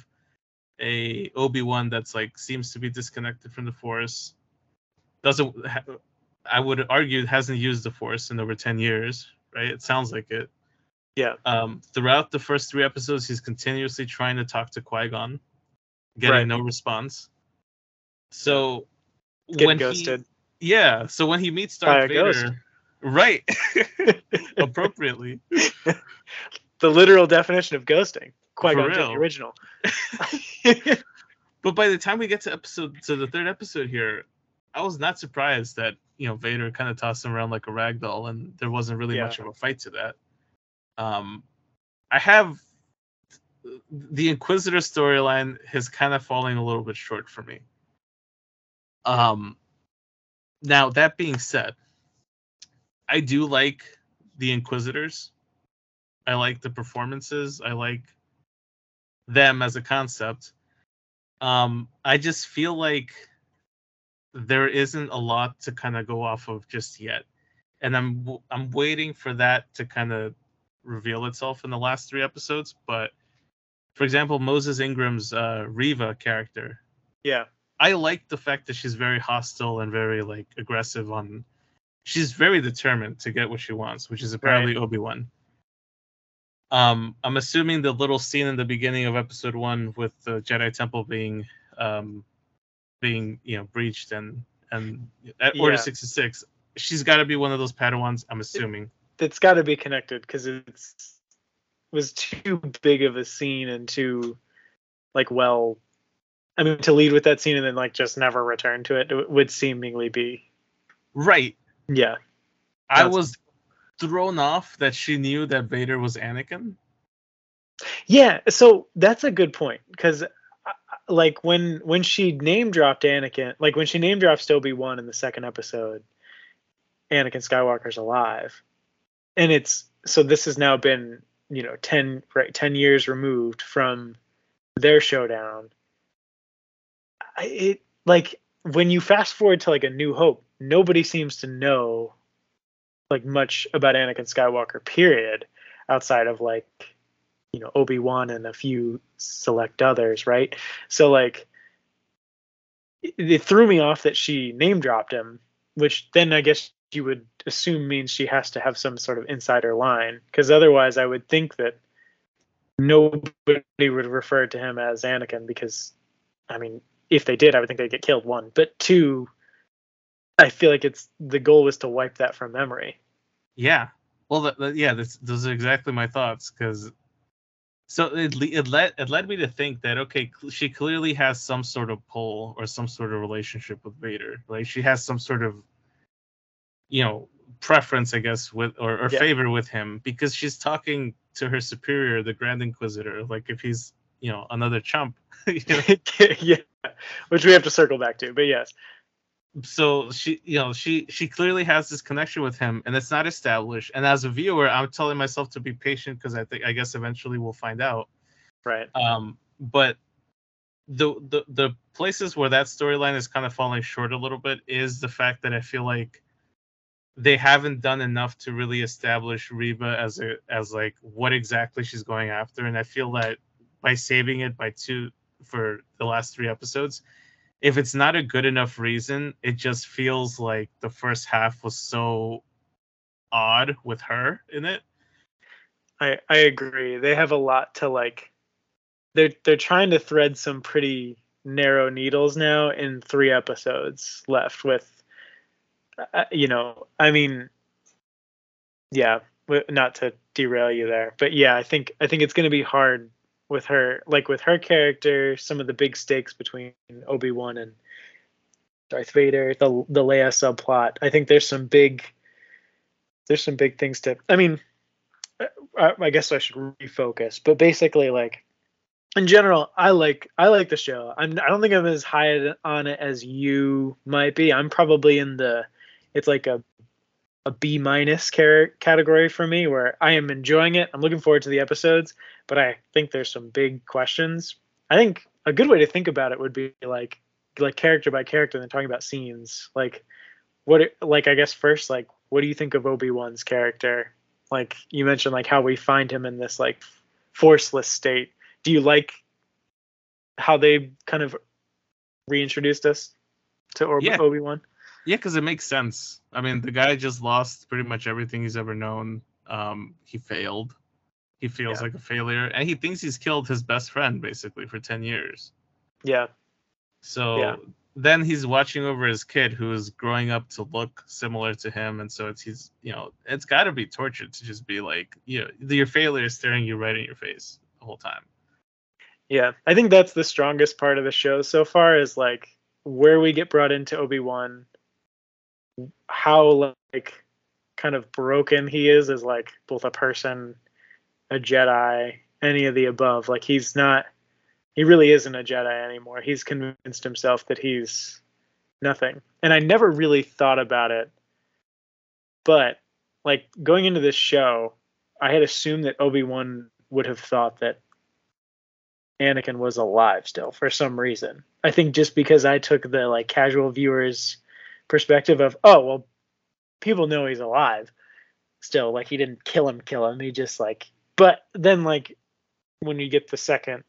a Obi-Wan that's like seems to be disconnected from the force. Doesn't ha- I would argue hasn't used the force in over 10 years, right? It sounds like it. Yeah. Um, throughout the first three episodes, he's continuously trying to talk to Qui Gon, getting Right. no response. So Getting when ghosted. he, yeah, so when he meets Darth ghost. Vader, right, appropriately, the literal definition of ghosting. Qui Gon real. the original. but by the time we get to episode to the third episode here, I was not surprised that you know Vader kind of tossed him around like a rag doll, and there wasn't really Yeah. much of a fight to that. Um, I have the Inquisitor storyline is kind of falling a little bit short for me. Um, now that being said, I do like the Inquisitors. I like the performances. I like them as a concept. Um, I just feel like there isn't a lot to kind of go off of just yet, and I'm I'm waiting for that to kind of reveal itself in the last three episodes. But for example, Moses Ingram's uh, Reva character, yeah. I like the fact that she's very hostile and very like aggressive on. She's very determined to get what she wants, which is apparently Obi Wan. Um, I'm assuming the little scene in the beginning of episode one with the Jedi Temple being, um, being you know breached and and at Order Yeah. 66, she's got to be one of those Padawans. I'm assuming. It's got to be connected because it's it was too big of a scene and too like well I mean to lead with that scene and then like just never return to it, it would seemingly be Right. yeah. I was thrown off that she knew that Vader was Anakin. Yeah, so that's a good point because uh, like when when she name dropped Anakin, like when she name dropped Obi Wan in the second episode, Anakin Skywalker's alive, and it's so this has now been you know 10 right 10 years removed from their showdown it like when you fast forward to like a new hope nobody seems to know like much about anakin skywalker period outside of like you know obi-wan and a few select others right? So like it, it threw me off that she name dropped him which then i guess you would assume means she has to have some sort of insider line because otherwise i would think that nobody would refer to him as anakin because i mean if they did i would think they'd get killed one. But two i feel like it's the goal was to wipe that from memory. Yeah. Well the, the, yeah this, those are exactly my thoughts because so it, it led it led me to think that okay she clearly has some sort of pull or some sort of relationship with vader like she has some sort of you know preference i guess with or, or yeah. favor with him because she's talking to her superior the grand inquisitor like if he's you know another chump you know? yeah. Which we have to circle back to but yes so she you know she she clearly has this connection with him and it's not established. And as a viewer i'm telling myself to be patient because i think i guess eventually we'll find out. Right. Um but the the the places where that storyline is kind of falling short a little bit is the fact that i feel like they haven't done enough to really establish reva as a as like what exactly she's going after, and I feel that by saving it by two for the last three episodes, if it's not a good enough reason, it just feels like the first half was so odd with her in it. I I agree. They have a lot to like. They're they're trying to thread some pretty narrow needles now in three episodes left with uh, you know, I mean, yeah, not to derail you there, but yeah, I think I think it's going to be hard with her, like with her character, some of the big stakes between Obi Wan and Darth Vader, the the Leia subplot. I think there's some big, there's some big things to. I mean, I, I guess I should refocus, but basically, like in general, I like I like the show. I'm I don't think I'm as high on it as you might be. I'm probably in the it's like a a B minus category for me where I am enjoying it. I'm looking forward to the episodes, but I think there's some big questions. I think a good way to think about it would be like like character by character and then talking about scenes. Like what like I guess first like what do you think of Obi-Wan's character? Like you mentioned like how we find him in this like forceless state. Do you like how they kind of reintroduced us to Obi- yeah. Yeah, because it makes sense. I mean, the guy just lost pretty much everything he's ever known. Um, he failed. He feels yeah. like a failure, and he thinks he's killed his best friend basically for ten years. Yeah. So yeah. then he's watching over his kid who is growing up to look similar to him, and so it's he's you know it's got to be torture to just be like you know your failure is staring you right in your face the whole time. Yeah, I think that's the strongest part of the show so far is like where we get brought into Obi Wan how like kind of broken he is as like both a person, a Jedi, any of the above. Like he's not he really isn't a Jedi anymore. He's convinced himself that he's nothing. And I never really thought about it. But like going into this show, I had assumed that Obi-Wan would have thought that Anakin was alive still for some reason. I think just because I took the like casual viewers perspective of oh well people know he's alive still. Like he didn't kill him kill him. He just like but then like when you get the second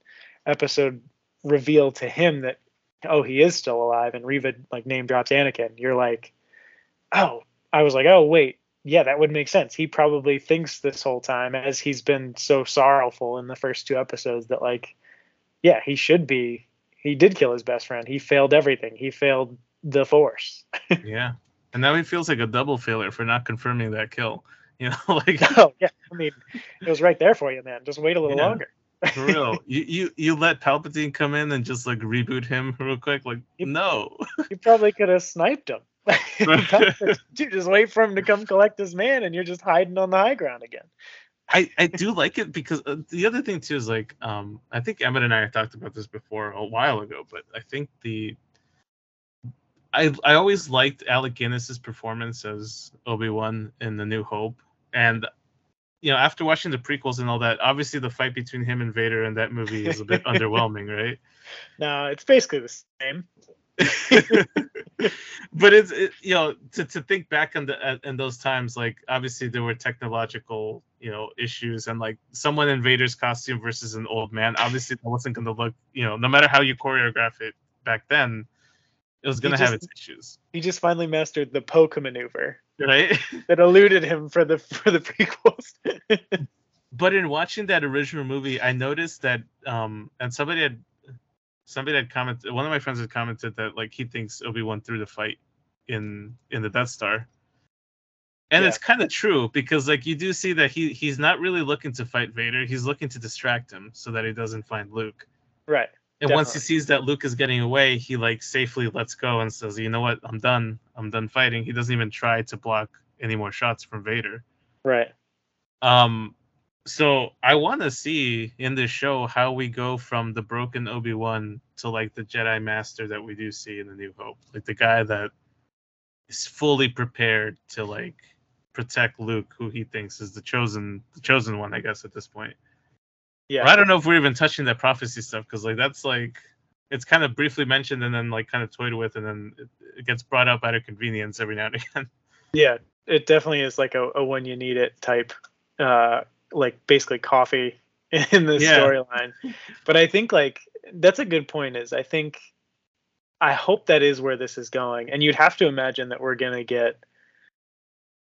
episode reveal to him that oh he is still alive and Reva like name drops Anakin you're like oh I was like oh wait yeah that would make sense. He probably thinks this whole time as he's been so sorrowful in the first two episodes that like yeah he should be he did kill his best friend. He failed everything. He failed the force. yeah. And now he feels like a double failure for not confirming that kill. You know, like oh yeah, I mean, it was right there for you, man. Just wait a little yeah, longer. for real, you, you you let Palpatine come in and just like reboot him real quick. Like you, no, you probably could have sniped him. Dude, just wait for him to come collect his man, and you're just hiding on the high ground again. I, I do like it because uh, the other thing too is like um I think Emmett and I have talked about this before a while ago, but I think the I I always liked Alec Guinness's performance as Obi Wan in The New Hope, and you know, after watching the prequels and all that, obviously the fight between him and Vader in that movie is a bit underwhelming, right? No, it's basically the same. but it's it, you know to, to think back on the uh, in those times like obviously there were technological you know issues and like someone in Vader's costume versus an old man obviously that wasn't going to look you know no matter how you choreograph it back then it was going to have its issues. he just finally mastered the polka maneuver right? that eluded him for the for the prequels. But in watching that original movie i noticed that um and somebody had somebody had commented one of my friends had commented that like he thinks obi-wan threw the fight in in the death star. And yeah. it's kind of true because like you do see that he he's not really looking to fight vader he's looking to distract him so that he doesn't find luke. Right and definitely. once he sees that luke is getting away he like safely lets go and says you know what? I'm done. I'm done fighting. He doesn't even try to block any more shots from vader. Right. Um so I want to see in this show how we go from the broken Obi Wan to like the Jedi Master that we do see in the New Hope, like the guy that is fully prepared to like protect Luke, who he thinks is the chosen, the chosen one, I guess at this point. Yeah. I don't know if we're even touching that prophecy stuff because like that's like it's kind of briefly mentioned and then like kind of toyed with and then it, it gets brought up out of convenience every now and again. Yeah, it definitely is like a, a when you need it type uh like basically coffee in the yeah. storyline. But I think like that's a good point is I think I hope that is where this is going. And you'd have to imagine that we're going to get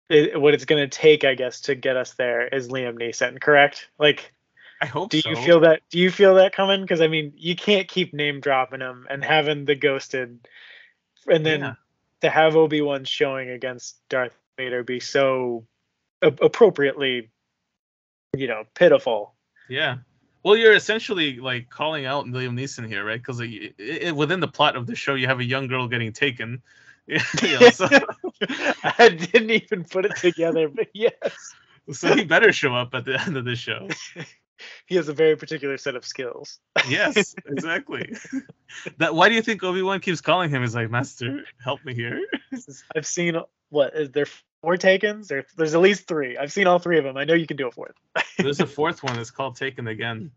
it, what it's going to take, I guess, to get us there is Liam Neeson, correct? Like, I hope. Do so. you feel that? Do you feel that coming? Because I mean, you can't keep name dropping him and having the ghosted, and then yeah. to have Obi Wan showing against Darth Vader be so appropriately you know, pitiful. Yeah. Well, you're essentially like calling out Liam Neeson here, right? Because like, within the plot of the show, you have a young girl getting taken. you know, so. I didn't even put it together, but yes. So he better show up at the end of the show. he has a very particular set of skills. yes, exactly. that why do you think Obi Wan keeps calling him? He's like, Master, help me here. I've seen what is there four Takens? There, there's at least three. I've seen all three of them. I know you can do a fourth. there's a fourth one. It's called Taken Again.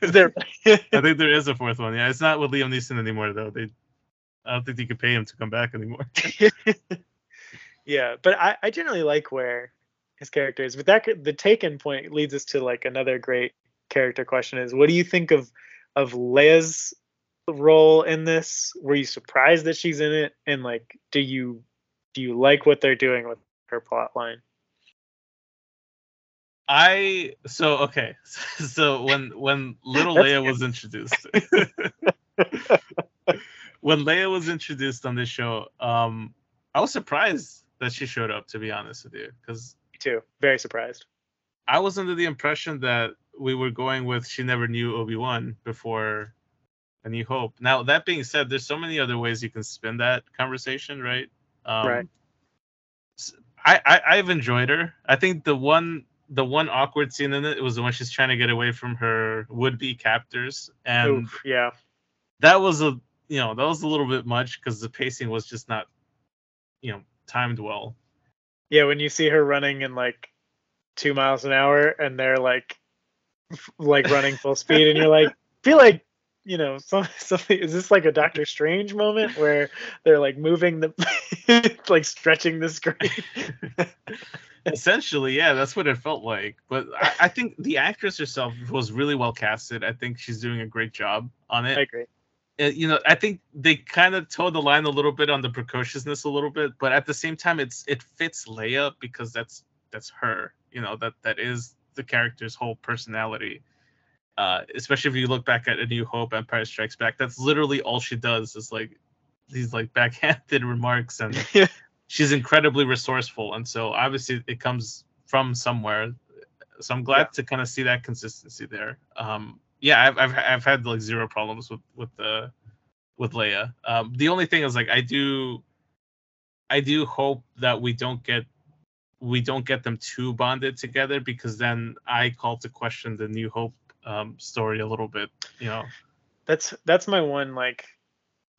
there? I think there is a fourth one. Yeah, it's not with Liam Neeson anymore though. They, I don't think they could pay him to come back anymore. yeah, but I, I generally like where his character is. But that the Taken point leads us to like another great character question: is what do you think of of Leia's role in this? Were you surprised that she's in it? And like, do you do you like what they're doing with her plot line? I so okay. So when when little Leia was introduced when Leia was introduced on this show, um I was surprised that she showed up to be honest with you cuz Me too. Very surprised. I was under the impression that we were going with she never knew Obi-Wan before A New Hope. Now that being said, there's so many other ways you can spin that conversation, right? Um, right. I, I I've enjoyed her. I think the one the one awkward scene in it was when she's trying to get away from her would be captors, and Oof, yeah, that was a you know that was a little bit much because the pacing was just not you know timed well. Yeah, when you see her running in like two miles an hour and they're like like running full speed, and you're like feel like you know, some, something is this like a Doctor Strange moment where they're like moving the like stretching the screen? Essentially, yeah, that's what it felt like. But I, I, think the actress herself was really well casted. I think she's doing a great job on it. I agree. Uh, you know, I think they kind of towed the line a little bit on the precociousness a little bit, but at the same time, it's it fits Leia because that's that's her. You know, that that is the character's whole personality uh, especially if you look back at A New Hope, Empire Strikes Back. That's literally all she does is like these like backhanded remarks, and she's incredibly resourceful. And so obviously it comes from somewhere. So I'm glad yeah. to kind of see that consistency there. Um, yeah, I've, I've I've had like zero problems with with the with Leia. Um, the only thing is like I do I do hope that we don't get we don't get them too bonded together because then I call to question the New Hope um, story a little bit. You know, that's that's my one like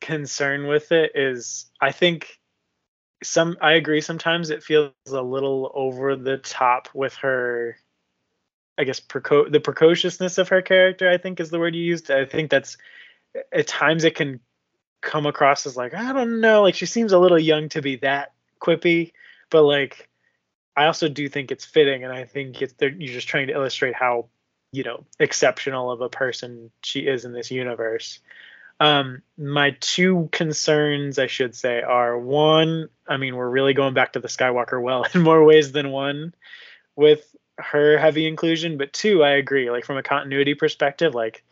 concern with it is I think some I agree sometimes it feels a little over the top with her I guess preco- the precociousness of her character. I think is the word you used. I think that's at times it can come across as like I don't know, like she seems a little young to be that quippy, but like I also do think it's fitting, and I think it's you're just trying to illustrate how you know exceptional of a person she is in this universe. Um, my two concerns, I should say, are one, I mean, we're really going back to the Skywalker well in more ways than one with her heavy inclusion, but two, I agree. Like from a continuity perspective, like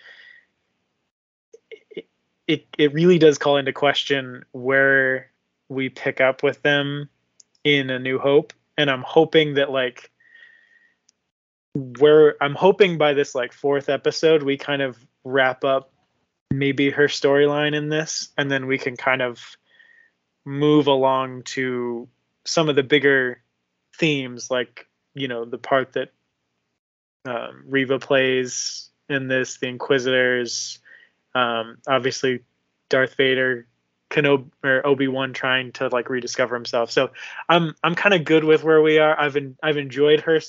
it, it, really does call into question where we pick up with them in A New Hope, and I'm hoping that like where I'm hoping by this like fourth episode we kind of wrap up maybe her storyline in this, and then we can kind of move along to some of the bigger themes, like you know the part that um, Reva plays in this, the Inquisitors, um, obviously Darth Vader, Kenobi or Obi Wan trying to like rediscover himself. So I'm I'm kind of good with where we are. I've been I've enjoyed her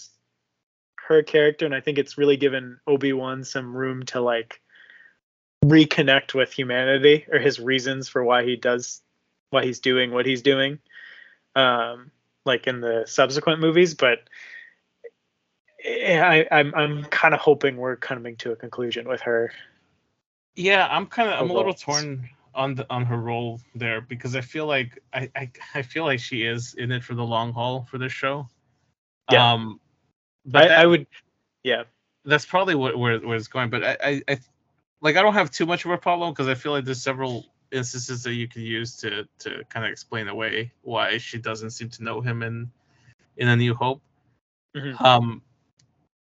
her character, and I think it's really given Obi Wan some room to like reconnect with humanity or his reasons for why he does why he's doing what he's doing um like in the subsequent movies but I, I'm I'm kind of hoping we're coming to a conclusion with her. Yeah, I'm kind of I'm a little torn on the on her role there because I feel like I, I I feel like she is in it for the long haul for this show. Yeah. Um, but I, that, I would, yeah. That's probably what where where it's going. But I I, I like I don't have too much of a problem because I feel like there's several instances that you could use to to kind of explain away why she doesn't seem to know him in in A New Hope. Mm-hmm. Um,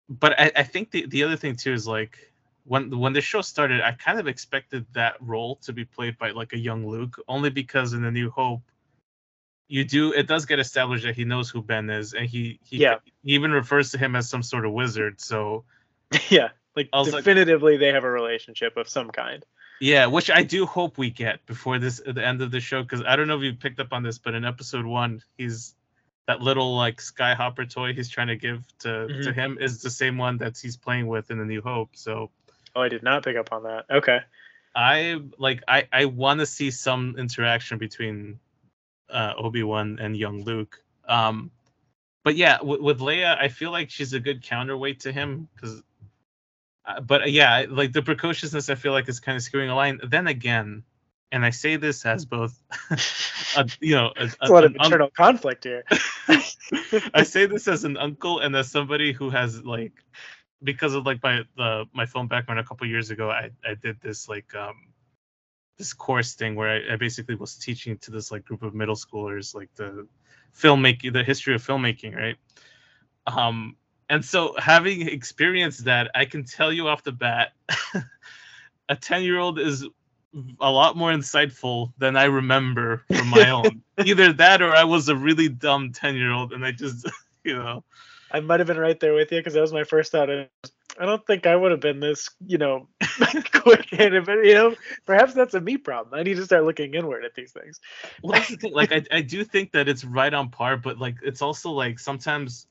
but I, I think the the other thing too is like when when the show started, I kind of expected that role to be played by like a young Luke, only because in A New Hope, you do it does get established that he knows who Ben is, and he he, yeah. he even refers to him as some sort of wizard. So yeah, like definitively like, they have a relationship of some kind. Yeah, which I do hope we get before this the end of the show because I don't know if you picked up on this, but in episode one, he's that little like skyhopper toy he's trying to give to mm-hmm. to him is the same one that he's playing with in the New Hope. So. Oh, I did not pick up on that. Okay. I like I I want to see some interaction between uh, Obi Wan and young Luke. Um, but yeah, w- with Leia, I feel like she's a good counterweight to him because uh, but uh, yeah, like the precociousness, I feel like is kind of skewing a line. Then again, and I say this as both, a, you know, a, a, a lot of internal un- conflict here. I say this as an uncle and as somebody who has like, because of like my the my film background a couple years ago, I I did this like um this course thing where I, I basically was teaching to this like group of middle schoolers like the filmmaking, the history of filmmaking, right? Um, and so having experienced that, I can tell you off the bat, a 10 year old is a lot more insightful than I remember from my own. Either that or I was a really dumb 10 year old and I just, you know. I might have been right there with you because that was my first thought. I don't think I would have been this, you know, quick handed, but you know, perhaps that's a me problem. I need to start looking inward at these things. Well, that's the thing. Like, I, I do think that it's right on par, but like, it's also like sometimes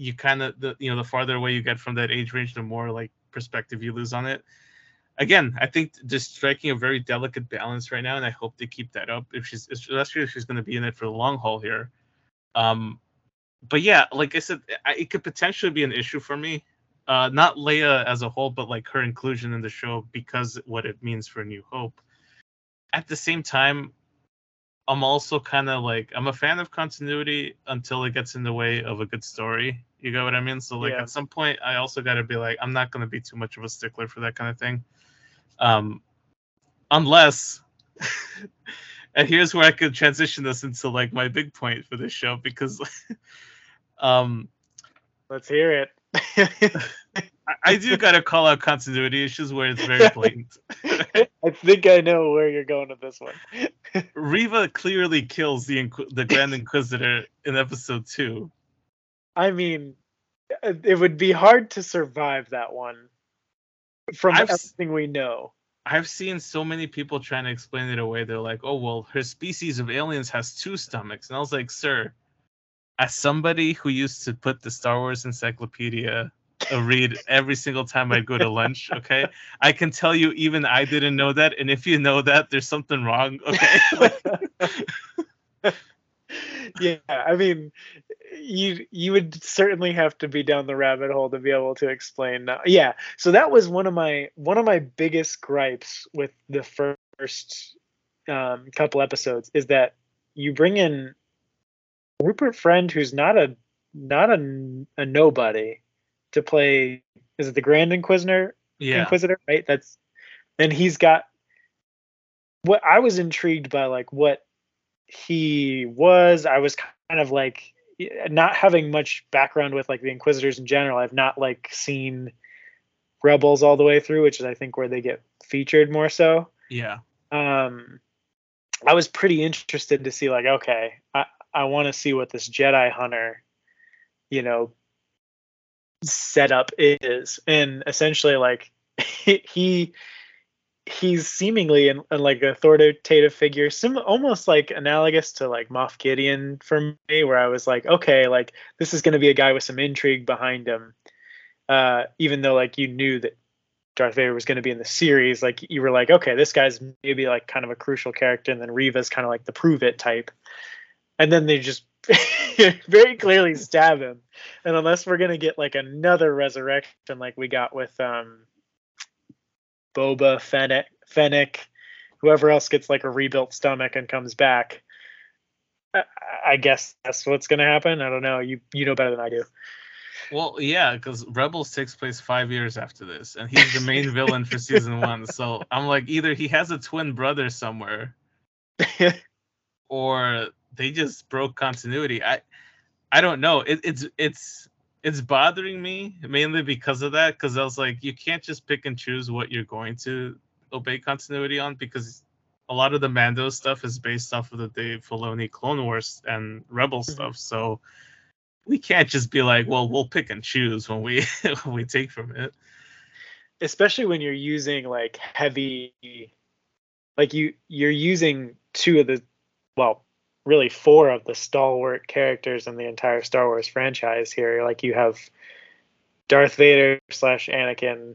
you kind of the you know the farther away you get from that age range, the more like perspective you lose on it. Again, I think just striking a very delicate balance right now, and I hope they keep that up. If she's especially if she's going to be in it for the long haul here. Um, but yeah, like I said, it could potentially be an issue for me. Uh, not Leia as a whole, but like her inclusion in the show because what it means for New Hope. At the same time, I'm also kind of like I'm a fan of continuity until it gets in the way of a good story. You get what I mean? So like yeah. at some point, I also got to be like, I'm not gonna be too much of a stickler for that kind of thing, um, unless. and here's where I could transition this into like my big point for this show because, um, let's hear it. I do gotta call out continuity issues where it's very blatant. I think I know where you're going with this one. Reva clearly kills the the Grand Inquisitor in episode two. I mean, it would be hard to survive that one from I've, everything we know. I've seen so many people trying to explain it away. They're like, "Oh well, her species of aliens has two stomachs," and I was like, "Sir, as somebody who used to put the Star Wars Encyclopedia a read every single time I go to lunch. Okay, I can tell you, even I didn't know that, and if you know that, there's something wrong. Okay. yeah, I mean, you you would certainly have to be down the rabbit hole to be able to explain. Now. Yeah, so that was one of my one of my biggest gripes with the first um, couple episodes is that you bring in Rupert Friend, who's not a not a, a nobody, to play. Is it the Grand Inquisitor? Yeah. Inquisitor, right? That's and he's got what I was intrigued by, like what he was. I was kind of like not having much background with like the Inquisitors in general. I've not like seen Rebels all the way through, which is I think where they get featured more so. Yeah. Um, I was pretty interested to see like, okay, I I want to see what this Jedi Hunter, you know, setup is, and essentially like he he's seemingly in, in, like authoritative figure, almost like analogous to like Moff Gideon for me, where I was like, okay, like this is going to be a guy with some intrigue behind him, uh, even though like you knew that Darth Vader was going to be in the series, like you were like, okay, this guy's maybe like kind of a crucial character, and then Reva's kind of like the prove it type, and then they just very clearly stab him, and unless we're gonna get like another resurrection like we got with um Boba, Fennec, Fennec, whoever else gets like a rebuilt stomach and comes back. I, I guess that's what's going to happen. I don't know. You you know better than I do. Well, yeah, because Rebels takes place five years after this, and he's the main villain for season one. So I'm like, either he has a twin brother somewhere, or they just broke continuity. I I don't know. It, it's it's it's bothering me mainly because of that because i was like you can't just pick and choose what you're going to obey continuity on because a lot of the mando stuff is based off of the dave filoni clone wars and rebel mm-hmm. stuff so we can't just be like well we'll pick and choose when we when we take from it especially when you're using like heavy like you you're using two of the well really four of the stalwart characters in the entire Star Wars franchise here. Like you have Darth Vader slash Anakin,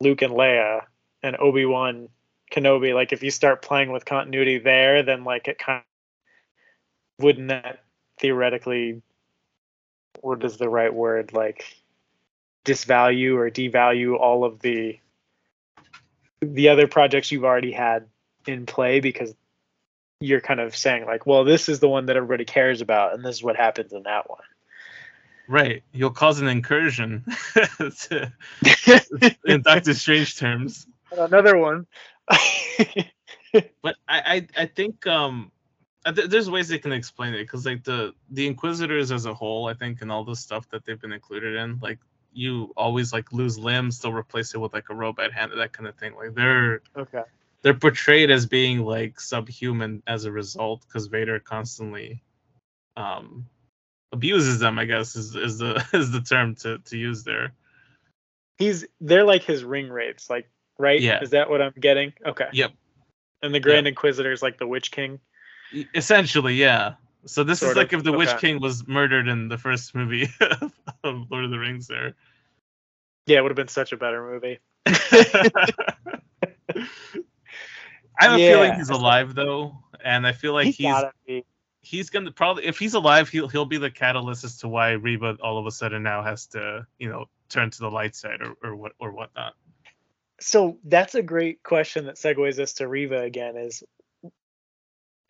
Luke and Leia, and Obi Wan Kenobi. Like if you start playing with continuity there, then like it kind of wouldn't that theoretically what is the right word like disvalue or devalue all of the the other projects you've already had in play because you're kind of saying like, well, this is the one that everybody cares about, and this is what happens in that one. Right, you'll cause an incursion, to, in Doctor Strange terms. Another one. but I, I, I think um, there's ways they can explain it because like the the Inquisitors as a whole, I think, and all the stuff that they've been included in, like you always like lose limbs, they'll replace it with like a robot hand, that kind of thing. Like they're okay they're portrayed as being like subhuman as a result because Vader constantly um abuses them, I guess is is the is the term to to use there. He's they're like his ring wraiths, like right? Yeah. Is that what I'm getting? Okay. Yep. And the Grand yep. Inquisitor is like the Witch King. Essentially, yeah. So this sort is like of. if the okay. Witch King was murdered in the first movie of Lord of the Rings there. Yeah, it would have been such a better movie. I have yeah. a feeling he's alive though, and I feel like he's he's, he's gonna probably if he's alive, he'll he'll be the catalyst as to why Reva all of a sudden now has to you know turn to the light side or or what or whatnot. So that's a great question that segues us to Reva again. Is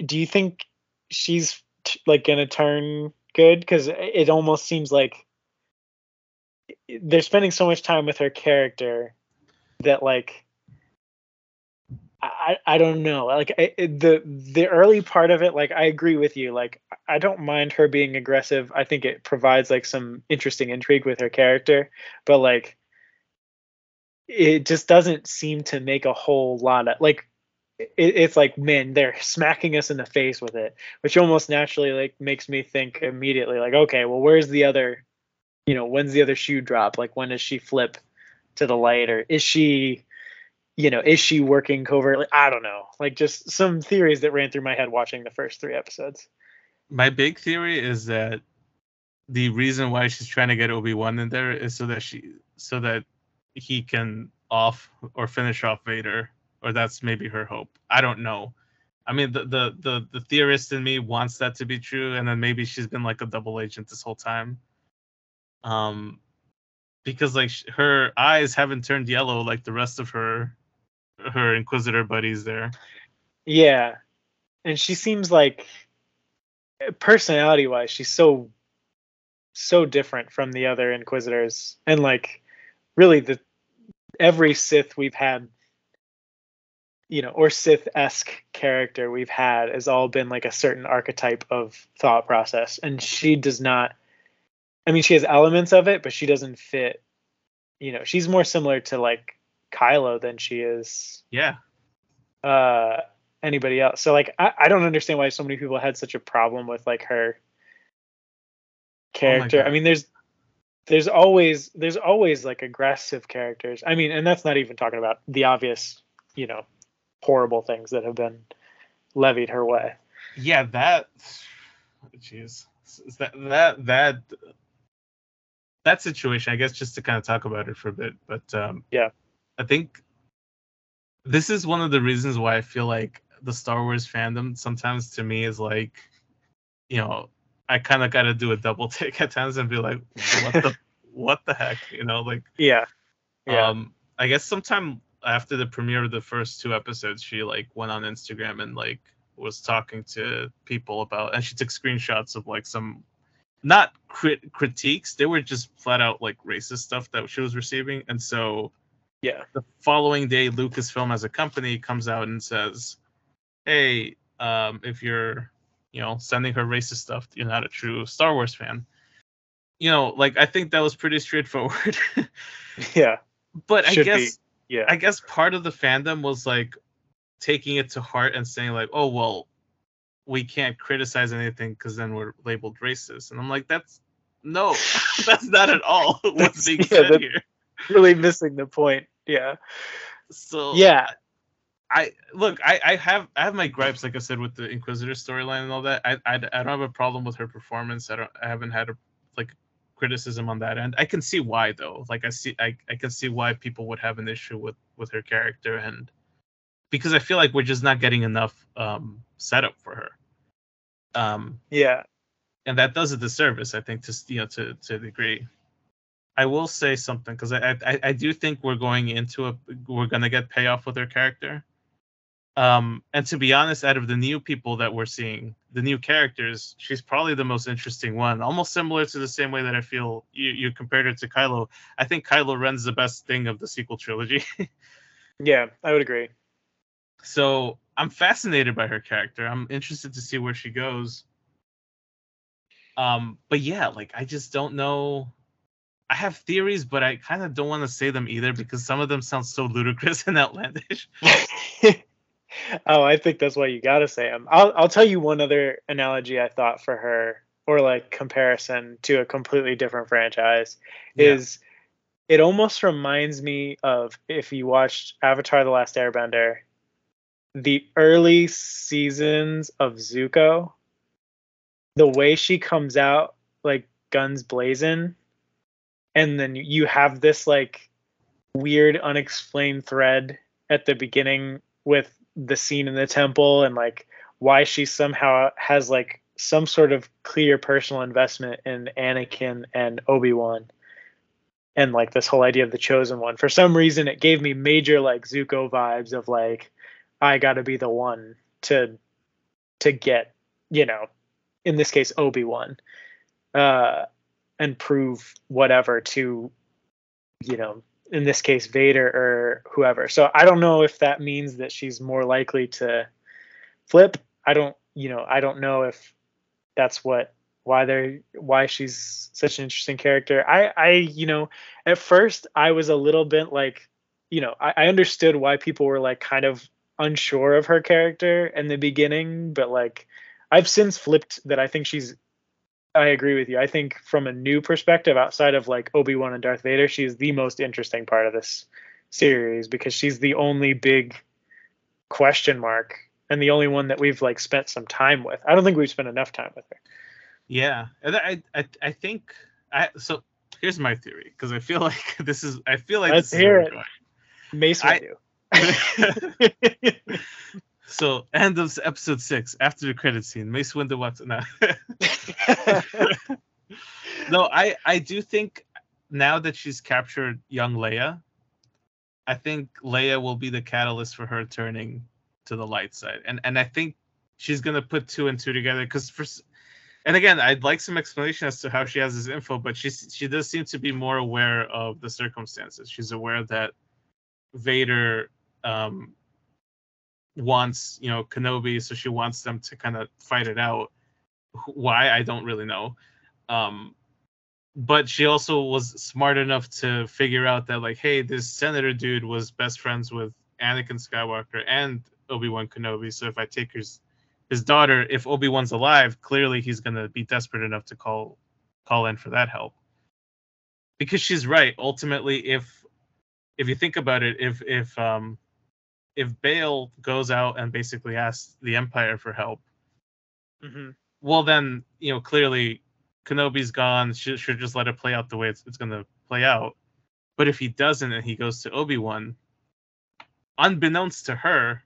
do you think she's t- like gonna turn good? Because it almost seems like they're spending so much time with her character that like I, I don't know. Like I, the the early part of it like i agree with you. Like i don't mind her being aggressive. I think it provides like some interesting intrigue with her character but like it just doesn't seem to make a whole lot of like it, it's like man they're smacking us in the face with it which almost naturally like makes me think immediately like okay well where's the other you know when's the other shoe drop? Like when does she flip to the light? Or is she you know, is she working covertly? I don't know. Like just some theories that ran through my head watching the first three episodes. My big theory is that the reason why she's trying to get Obi-Wan in there is so that she so that he can off or finish off Vader or that's maybe her hope. I don't know. I mean the the the, the theorist in me wants that to be true and then maybe she's been like a double agent this whole time. Um because like her eyes haven't turned yellow like the rest of her her inquisitor buddies there. Yeah. And she seems like personality wise she's so so different from the other inquisitors and like really the every sith we've had you know or sith-esque character we've had has all been like a certain archetype of thought process and she does not i mean she has elements of it but she doesn't fit you know she's more similar to like kylo than she is Yeah. uh anybody else so like I, I don't understand why so many people had such a problem with like her character i mean there's there's always there's always like aggressive characters i mean and that's not even talking about the obvious you know horrible things that have been levied her way Yeah, that jeez. Is That that that that situation, I guess just to kind of talk about it for a bit, but um Yeah. I think this is one of the reasons why I feel like the Star Wars fandom sometimes to me is like you know, I kind of got to do a double take at times and be like what the what the heck, you know, like yeah yeah um I guess sometime after the premiere of the first two episodes, she like went on Instagram and like was talking to people about and she took screenshots of like some not crit- critiques, they were just flat out like racist stuff that she was receiving. And so yeah the following day Lucasfilm as a company comes out and says, Hey, um, if you're you know sending her racist stuff, you're not a true Star Wars fan. You know, like I think that was pretty straightforward. yeah but I Should be. guess yeah I guess part of the fandom was like taking it to heart and saying like, "Oh well, we can't criticize anything because then we're labeled racist." And I'm like, "That's no, that's not at all what's being yeah, said here." really missing the point yeah So yeah I look, I, I have I have my gripes, like I said, with the Inquisitor storyline and all that. I, I I don't have a problem with her performance. I don't I haven't had a like criticism on that end. I can see why though. Like I see I, I can see why people would have an issue with with her character and because I feel like we're just not getting enough um setup for her. Um yeah and that does a disservice, I think, to you know to to a degree. I will say something because I, I I do think we're going into a we're gonna get payoff with her character. Um, and to be honest, out of the new people that we're seeing, the new characters, she's probably the most interesting one. Almost similar to the same way that I feel you, you compared her to Kylo. I think Kylo Ren's the best thing of the sequel trilogy. yeah i would agree so I'm fascinated by her character. I'm interested to see where she goes. Um, but yeah, like I just don't know. I have theories, but I kind of don't want to say them either because some of them sound so ludicrous and outlandish. oh, I think that's why you gotta say them. I'll I'll tell you one other analogy I thought for her, or like comparison to a completely different franchise, Yeah. is it almost reminds me of if you watched Avatar: The Last Airbender, the early seasons of Zuko. The way she comes out like guns blazing, and then you have this like weird unexplained thread at the beginning with the scene in the temple and like why she somehow has like some sort of clear personal investment in Anakin and Obi-Wan and like this whole idea of the chosen one. For some reason it gave me major like Zuko vibes of like I got to be the one to to get, you know, in this case Obi-Wan. Uh and prove whatever to you know in this case Vader or whoever. So I don't know if that means that she's more likely to flip. I don't, you know, I don't know if that's what why they're why she's such an interesting character. I I you know, at first I was a little bit like, you know, I, I understood why people were like kind of unsure of her character in the beginning, but like I've since flipped that I think she's I agree with you. I think from a new perspective, outside of like Obi Wan and Darth Vader, she's the most interesting part of this series because she's the only big question mark and the only one that we've like spent some time with. I don't think we've spent enough time with her. Yeah, and I I I think I so here's my theory because I feel like this is I feel like Let's this hear is it. Mace I- Windu. we're going. So end of episode six after the credit scene, Mace Windu walks. No, no, I I do think now that she's captured young Leia, I think Leia will be the catalyst for her turning to the light side, and and I think she's gonna put two and two together because for. And again, I'd like some explanation as to how she has this info, but she she does seem to be more aware of the circumstances. She's aware that Vader um, wants, you know, Kenobi, so she wants them to kind of fight it out. Why I don't really know. Um, but she also was smart enough to figure out that like, hey, this senator dude was best friends with Anakin Skywalker and Obi Wan Kenobi. So if I take his his daughter, if Obi Wan's alive, clearly he's gonna be desperate enough to call call in for that help. Because she's right. Ultimately, if if you think about it, if if um if Bail goes out and basically asks the Empire for help, hmm well then you know clearly Kenobi's gone. Should should just let it play out the way it's it's gonna play out. But if he doesn't and he goes to Obi Wan, unbeknownst to her,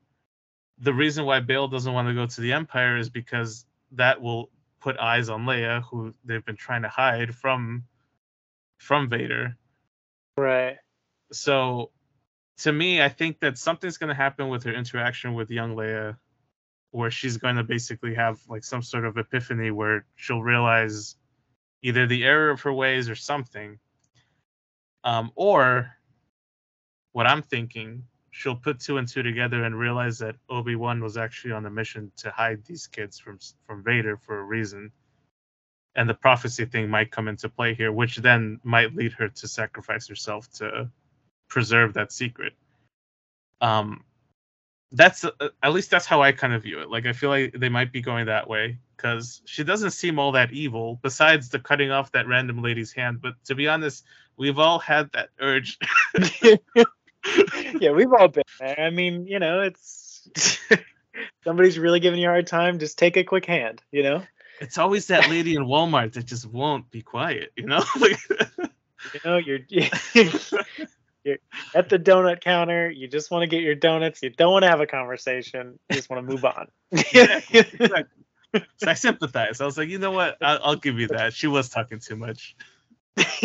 the reason why Bail doesn't want to go to the Empire is because that will put eyes on Leia, who they've been trying to hide from from Vader. Right. So to me, I think that something's going to happen with her interaction with young Leia, where she's going to basically have like some sort of epiphany where she'll realize either the error of her ways or something. Um, or what I'm thinking, she'll put two and two together and realize that Obi Wan was actually on a mission to hide these kids from from Vader for a reason, and the prophecy thing might come into play here, which then might lead her to sacrifice herself to preserve that secret. Um, that's uh, at least that's how I kind of view it. Like I feel like they might be going that way because she doesn't seem all that evil, besides the cutting off that random lady's hand. But to be honest, we've all had that urge. yeah, we've all been there. I mean, you know, it's somebody's really giving you a hard time. Just take a quick hand. You know. it's always that lady in Walmart that just won't be quiet, you know? You know, you're you're at the donut counter. You just want to get your donuts. You don't want to have a conversation. You just want to move on. Exactly, exactly. so I sympathize. I was like, you know what? I'll, I'll give you that. She was talking too much.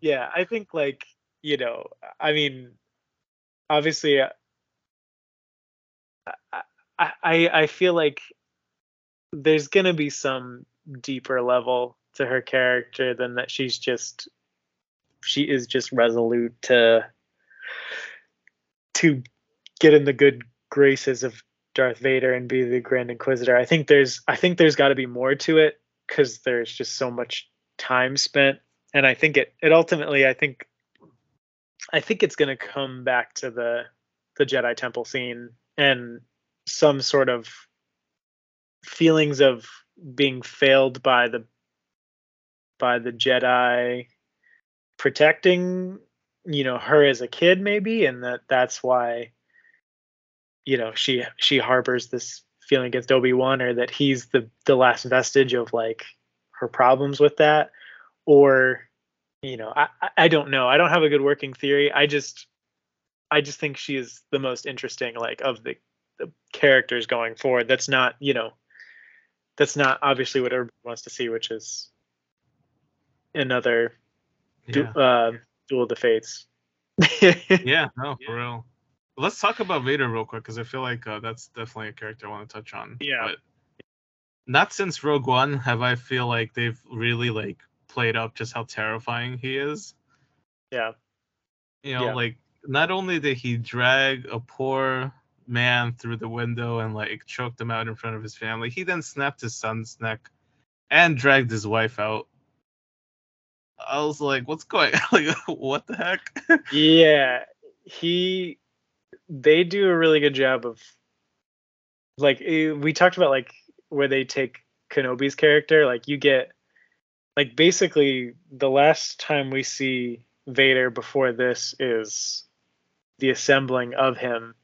yeah, I think like you know, I mean, obviously, uh, I I I feel like there's gonna be some deeper level to her character than that. She's just she is just resolute to to get in the good graces of Darth Vader and be the Grand Inquisitor. I think there's I think there's got to be more to it because there's just so much time spent and I think it it ultimately I think I think it's going to come back to the the Jedi Temple scene and some sort of feelings of being failed by the by the Jedi protecting you know her as a kid maybe and that that's why you know she she harbors this feeling against Obi-Wan or that he's the the last vestige of like her problems with that. Or you know I, I- don't know. I don't have a good working theory. I just i just think she is the most interesting like of the the characters going forward. That's not you know that's not obviously what everybody wants to see which is another du- Yeah, uh, duel of the fates yeah no, for real. Let's talk about Vader real quick because I feel like uh, that's definitely a character I want to touch on. Yeah. But not since Rogue One have I feel like they've really like played up just how terrifying he is. yeah You know, Yeah. like not only did he drag a poor man through the window and like choked him out in front of his family, he then snapped his son's neck and dragged his wife out. I was like, what's going like what the heck? yeah he they do a really good job of like eh, we talked about like where they take kenobi's character like you get like basically the last time we see vader before this is the assembling of him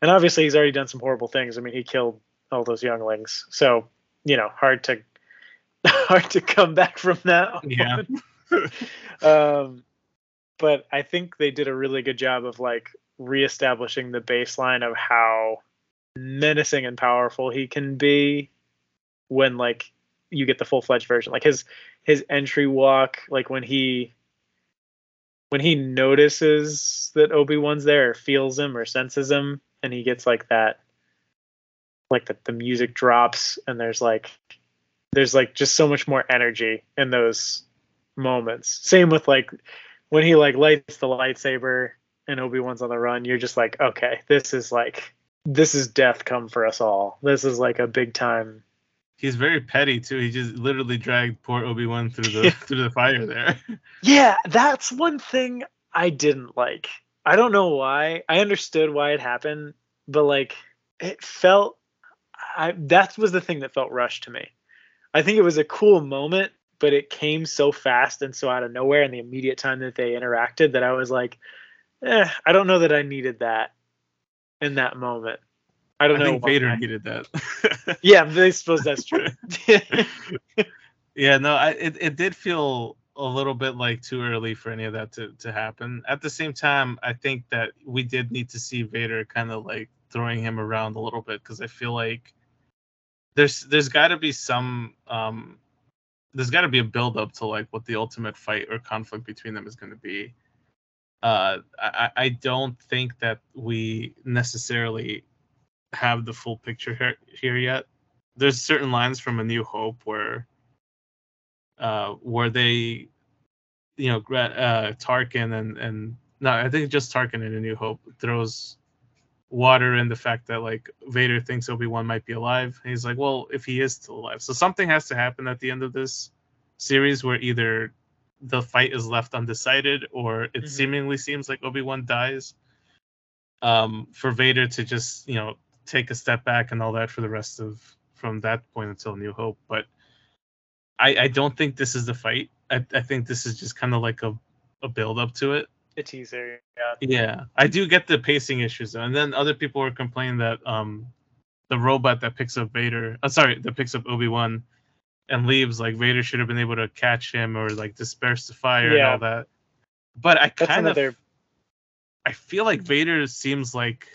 and obviously he's already done some horrible things i mean he killed all those younglings so you know hard to hard to come back from that. Yeah. um, but I think they did a really good job of like reestablishing the baseline of how menacing and powerful he can be when like you get the full fledged version. Like his his entry walk, like when he when he notices that Obi Wan's there, feels him or senses him, and he gets like that, like the the music drops, and there's like there's like just so much more energy in those moments. Same with like when he like lights the lightsaber and Obi Wan's on the run. You're just like, okay, this is like this is death come for us all. This is like a big time He's very petty too. He just literally dragged poor Obi Wan through the through the fire there. Yeah, that's one thing I didn't like. I don't know why. I understood why it happened, but like it felt I that was the thing that felt rushed to me. I think it was a cool moment, but it came so fast and so out of nowhere in the immediate time that they interacted that I was like, eh, I don't know that I needed that in that moment. I don't I know. think. Vader needed that. Yeah, I suppose that's true. yeah, no, I, it it did feel a little bit like too early for any of that to to happen. At the same time, I think that we did need to see Vader kind of like throwing him around a little bit because I feel like there's there's got to be some um there's got to be a build up to like what the ultimate fight or conflict between them is going to be. Uh, I I don't think that we necessarily have the full picture here, here yet. There's certain lines from A New Hope where uh where they you know uh Tarkin and and no I think just Tarkin in A New Hope throws water and the fact that like Vader thinks Obi-Wan might be alive. And he's like, well, if he is still alive. So something has to happen at the end of this series where either the fight is left undecided or it Mhm. seemingly seems like Obi-Wan dies. Um, for Vader to just, you know, take a step back and all that for the rest of from that point until New Hope. But I, I don't think this is the fight. I, I think this is just kind of like a, a build up to it. A teaser. Yeah. Yeah, I do get the pacing issues, though. and then other people were complaining that um, the robot that picks up Vader, uh, sorry, that picks up Obi Wan, and leaves, like Vader should have been able to catch him or like disperse the fire and all that. But I kind of, another I feel like Vader seems like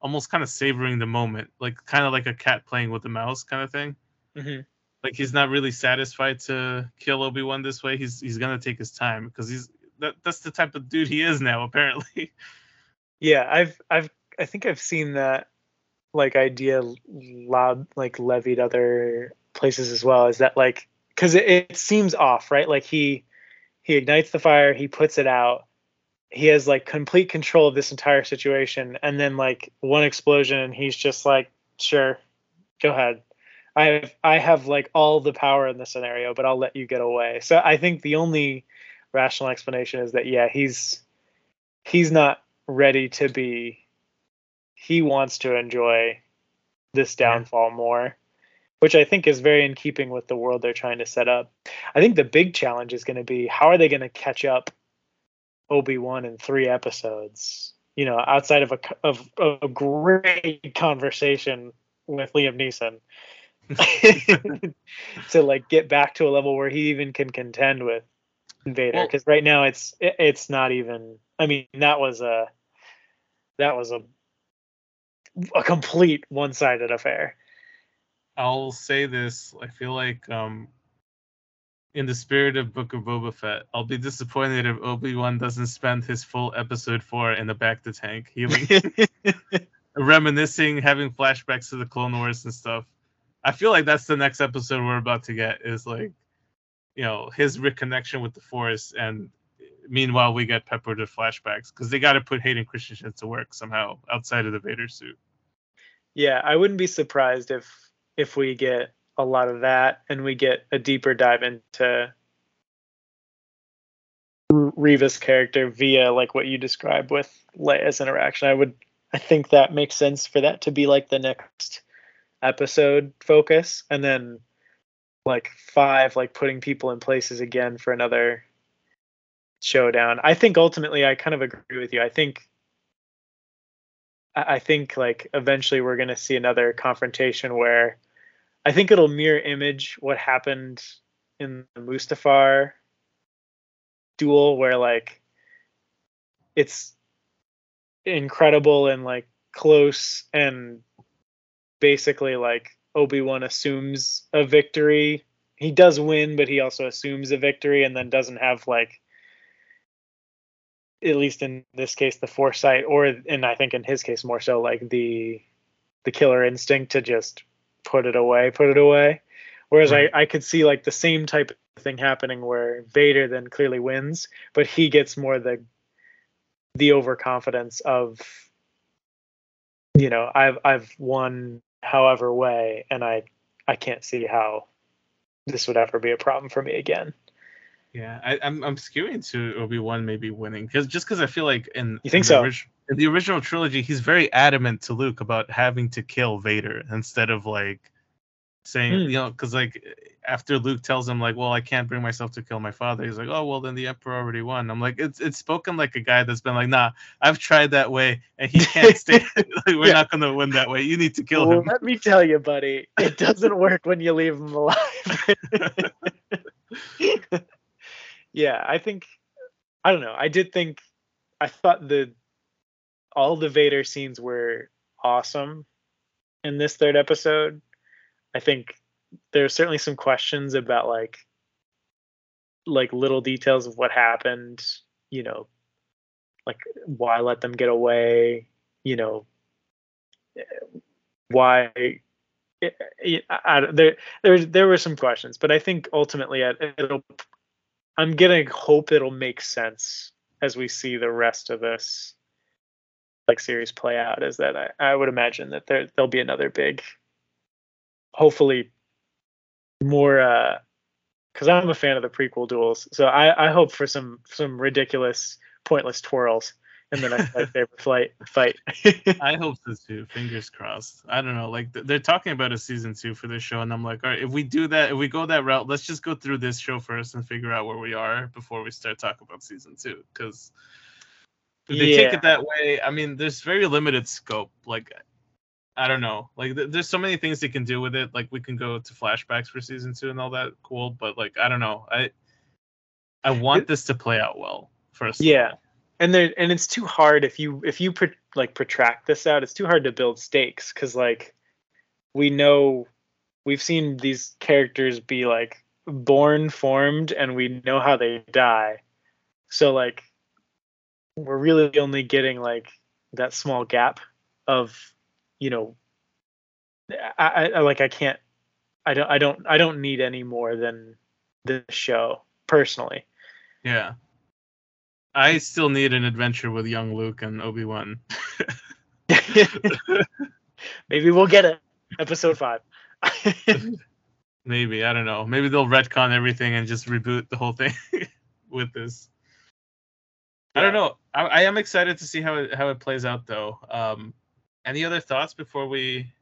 almost kind of savoring the moment, like kind of like a cat playing with a mouse kind of thing. Mhm. Like he's not really satisfied to kill Obi Wan this way. He's he's gonna take his time because he's that that's the type of dude he is now apparently. Yeah, I've I've I think I've seen that like idea loud like levied other places as well. Is that like because it, it seems off, right? Like he he ignites the fire, he puts it out, he has like complete control of this entire situation, and then like one explosion, and he's just like, sure, go ahead. I have I have like all the power in the scenario, but I'll let you get away. So I think the only rational explanation is that yeah, he's he's not ready to be he wants to enjoy this Yeah. downfall more which i think is very in keeping with the world they're trying to set up. I think the big challenge is going to be how are they going to catch up obi-wan in three episodes? You know outside of a c- of a great conversation with liam neeson to like get back to a level where he even can contend with Vader Well- because right now it's it, it's not even I mean that was a that was a a complete one-sided affair. I'll say this. I feel like um in the spirit of Book of Boba Fett, I'll be disappointed if Obi-Wan doesn't spend his full episode four in the bacta tank, healing reminiscing, having flashbacks to the Clone Wars and stuff. I feel like that's the next episode we're about to get is like, you know, his reconnection with the Force, and meanwhile we get peppered with flashbacks because they got to put Hayden Christensen to work somehow outside of the Vader suit. yeah, I wouldn't be surprised if if we get a lot of that and we get a deeper dive into R- Reva's character via like what you describe with Leia's interaction. I would I think that makes sense for that to be like the next episode focus and then like 5 like putting people in places again for another showdown. I think ultimately I kind of agree with you. I think I think like eventually we're going to see another confrontation where I think it'll mirror image what happened in the Mustafar duel, where like it's incredible and like close and basically like Obi-Wan assumes a victory. He does win, but he also assumes a victory and then doesn't have like at least in this case the foresight or and I think in his case more so like the the killer instinct to just put it away, put it away. Whereas right. I, I could see like the same type of thing happening where Vader then clearly wins, but he gets more the the overconfidence of you know, I've I've won however way and I I can't see how this would ever be a problem for me again. Yeah, I, am I'm, I'm skewing to Obi Wan maybe winning because just because I feel like in you think in so orig- in the original trilogy he's very adamant to Luke about having to kill Vader instead of like saying mm. you know because like after Luke tells him like well I can't bring myself to kill my father he's like oh well then the Emperor already won I'm like it's it's spoken like a guy that's been like nah I've tried that way and he can't stay like we're yeah. not gonna win that way you need to kill well, him. Let me tell you, buddy, it doesn't work when you leave him alive. yeah, I think I don't know. I did think I thought the all the Vader scenes were awesome in this third episode. I think there's certainly some questions about like like little details of what happened, you know, like why let them get away, you know, why I, there there there were some questions, but I think ultimately uh, it'll I'm gonna hope it'll make sense as we see the rest of this like series play out. Is that I, I would imagine that there there'll be another big, hopefully, more uh, because I'm a fan of the prequel duels, so I I hope for some some ridiculous pointless twirls and then I favorite flight fight. I hope so too. Fingers crossed. I don't know. Like they're talking about a season two for this show, and I'm like, all right, if we do that, if we go that route, let's just go through this show first and figure out where we are before we start talking about season two. Because if they yeah. take it that way, I mean, there's very limited scope. Like, I don't know. Like, th- there's so many things they can do with it. Like, we can go to flashbacks for season two and all that. Cool, but like, I don't know. I I want this to play out well. First, yeah and there and it's too hard if you if you pro, like protract this out it's too hard to build stakes because like we know we've seen these characters be like born formed and we know how they die so like we're really only getting like that small gap of you know I, I like i can't i don't i don't i don't need any more than this show personally yeah I still need an adventure with young Luke and Obi Wan. Maybe we'll get it. Episode five. Maybe I don't know. Maybe they'll retcon everything and just reboot the whole thing with this. Yeah. I don't know. I, I, am excited to see how it how it plays out though. Um, any other thoughts before we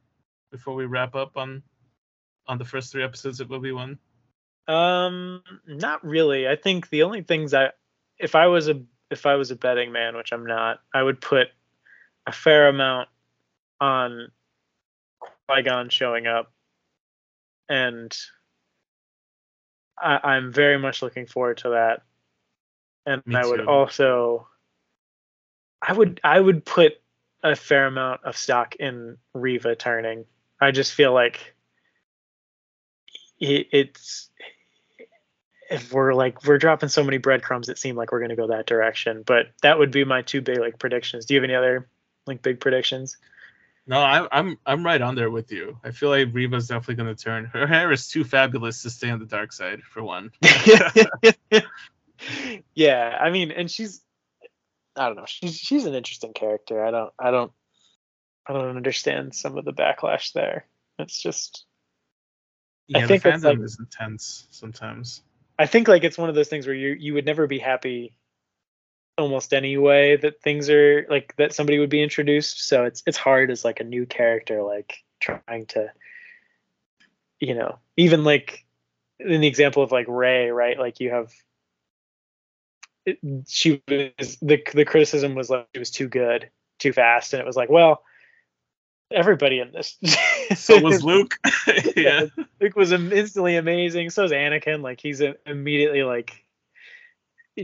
before we wrap up on on the first three episodes of Obi Wan? Um, not really. I think the only things I if I was a if I was a betting man, which I'm not, I would put a fair amount on Qui Gon showing up, and I, I'm very much looking forward to that. And Me I would too. also, I would I would put a fair amount of stock in Reva turning. I just feel like it's if we're like we're dropping so many breadcrumbs it seemed like we're going to go that direction but that would be my two big like predictions. Do you have any other like big predictions? No I, i'm i'm right on there with you. I feel like reva's definitely going to turn. Her hair is too fabulous to stay on the dark side for one. Yeah i mean and she's i don't know she's she's an interesting character i don't i don't i don't understand some of the backlash there it's just yeah, I think the fandom like, is intense sometimes. I think like it's one of those things where you you would never be happy almost any way that things are like that somebody would be introduced. So it's it's hard as like a new character like trying to you know, even like in the example of like Rey, right? Like you have it, she was the the criticism was like she was too good, too fast, and it was like, well, everybody in this so was Luke. yeah. Luke was instantly amazing. So is Anakin. Like he's immediately like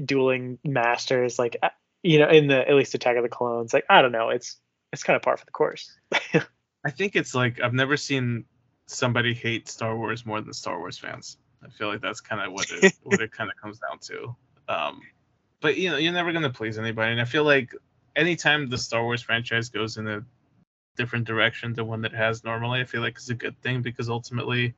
dueling masters. Like uh, you know, in the at least Attack of the Clones. Like I don't know. It's it's kind of par for the course. I think it's like I've never seen somebody hate Star Wars more than Star Wars fans. I feel like that's kind of what it what it kind of comes down to. Um, but you know, you're never gonna please anybody, and I feel like anytime the Star Wars franchise goes in a different direction than one that has normally, I feel like it's a good thing because ultimately,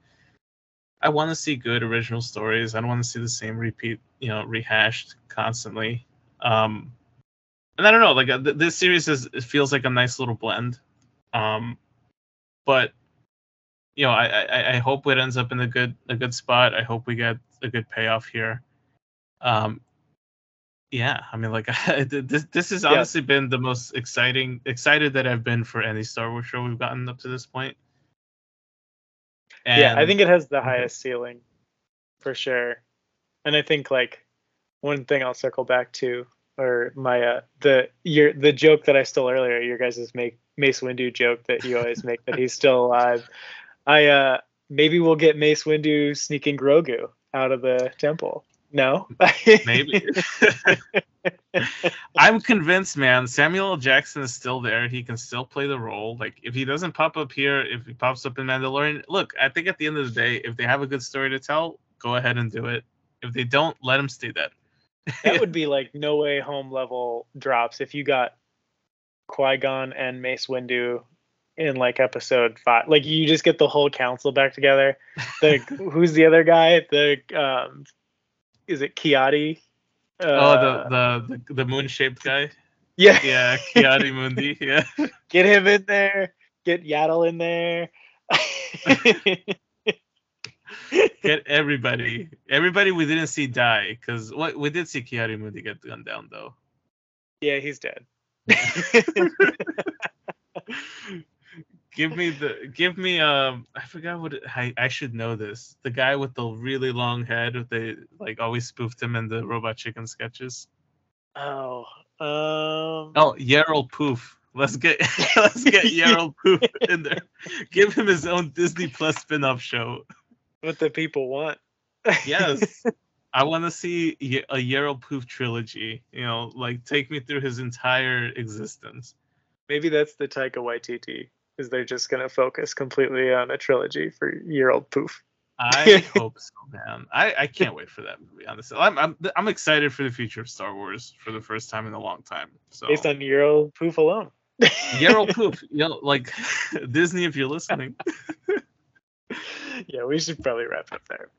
I want to see good original stories. I don't want to see the same repeat, you know, rehashed constantly. Um, and I don't know, like uh, this series is it feels like a nice little blend. Um, but you know, I, I I hope it ends up in a good a good spot. I hope we get a good payoff here. Um, yeah, I mean, like this this has honestly yeah. been the most exciting excited that I've been for any Star Wars show we've gotten up to this point. And, yeah, I think it has the highest ceiling, for sure. And I think like one thing I'll circle back to, or my uh, the your the joke that I stole earlier, your guys' make Mace Windu joke that you always make that he's still alive. I uh maybe we'll get Mace Windu sneaking Grogu out of the temple. No. Maybe. I'm convinced, man. Samuel L. Jackson is still there. He can still play the role. Like if he doesn't pop up here, if he pops up in Mandalorian, look, I think at the end of the day, if they have a good story to tell, go ahead and do it. If they don't, let him stay dead. that would be like no way home level drops if you got Qui Gon and Mace Windu in like episode five. Like you just get the whole council back together. The who's the other guy? The um is it Ki-Adi? Uh, oh, the the the, the moon shaped guy. Yeah, yeah, Ki-Adi-Mundi. Yeah, get him in there. Get Yaddle in there. get everybody, everybody we didn't see die, because what we did see Ki-Adi-Mundi get gunned down though. Yeah, he's dead give me the give me um I forgot what it, I I should know this. The guy with the really long head they like always spoofed him in the Robot Chicken sketches. Oh, um Oh, Yarael Poof. Let's get let's get Yarael Poof in there. Give him his own Disney Plus spin-off show. What the people want. yes. I want to see a Yarael Poof trilogy. You know, like take me through his entire existence. Maybe that's the Taika Waititi is they're just going to focus completely on a trilogy for Yarael Poof. I hope so, man. I, I can't wait for that movie. Honestly, I'm, I'm I'm excited for the future of Star Wars for the first time in a long time. So based on Yarael Poof alone. Yarael Poof, you know, like Disney, if you're listening. yeah, we should probably wrap up there.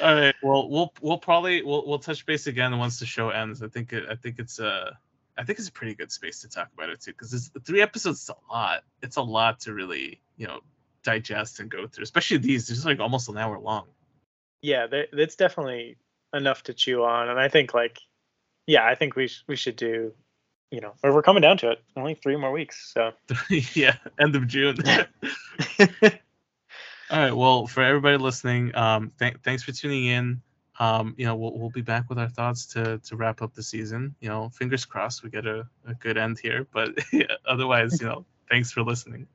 All right. Well, we'll we'll probably we'll we'll touch base again once the show ends. I think it, I think it's uh I think it's a pretty good space to talk about it too, because three episodes is a lot. It's a lot to really, you know, digest and go through. Especially these, they're just like almost an hour long. Yeah, that's definitely enough to chew on, and I think like, yeah, I think we sh- we should do, you know, or we're coming down to it. Only three more weeks, so yeah, end of June. All right. Well, for everybody listening, um, th- thanks for tuning in um, you know, we'll, we'll be back with our thoughts to, to wrap up the season. You know, fingers crossed we get a, a good end here. But otherwise, you know, thanks for listening.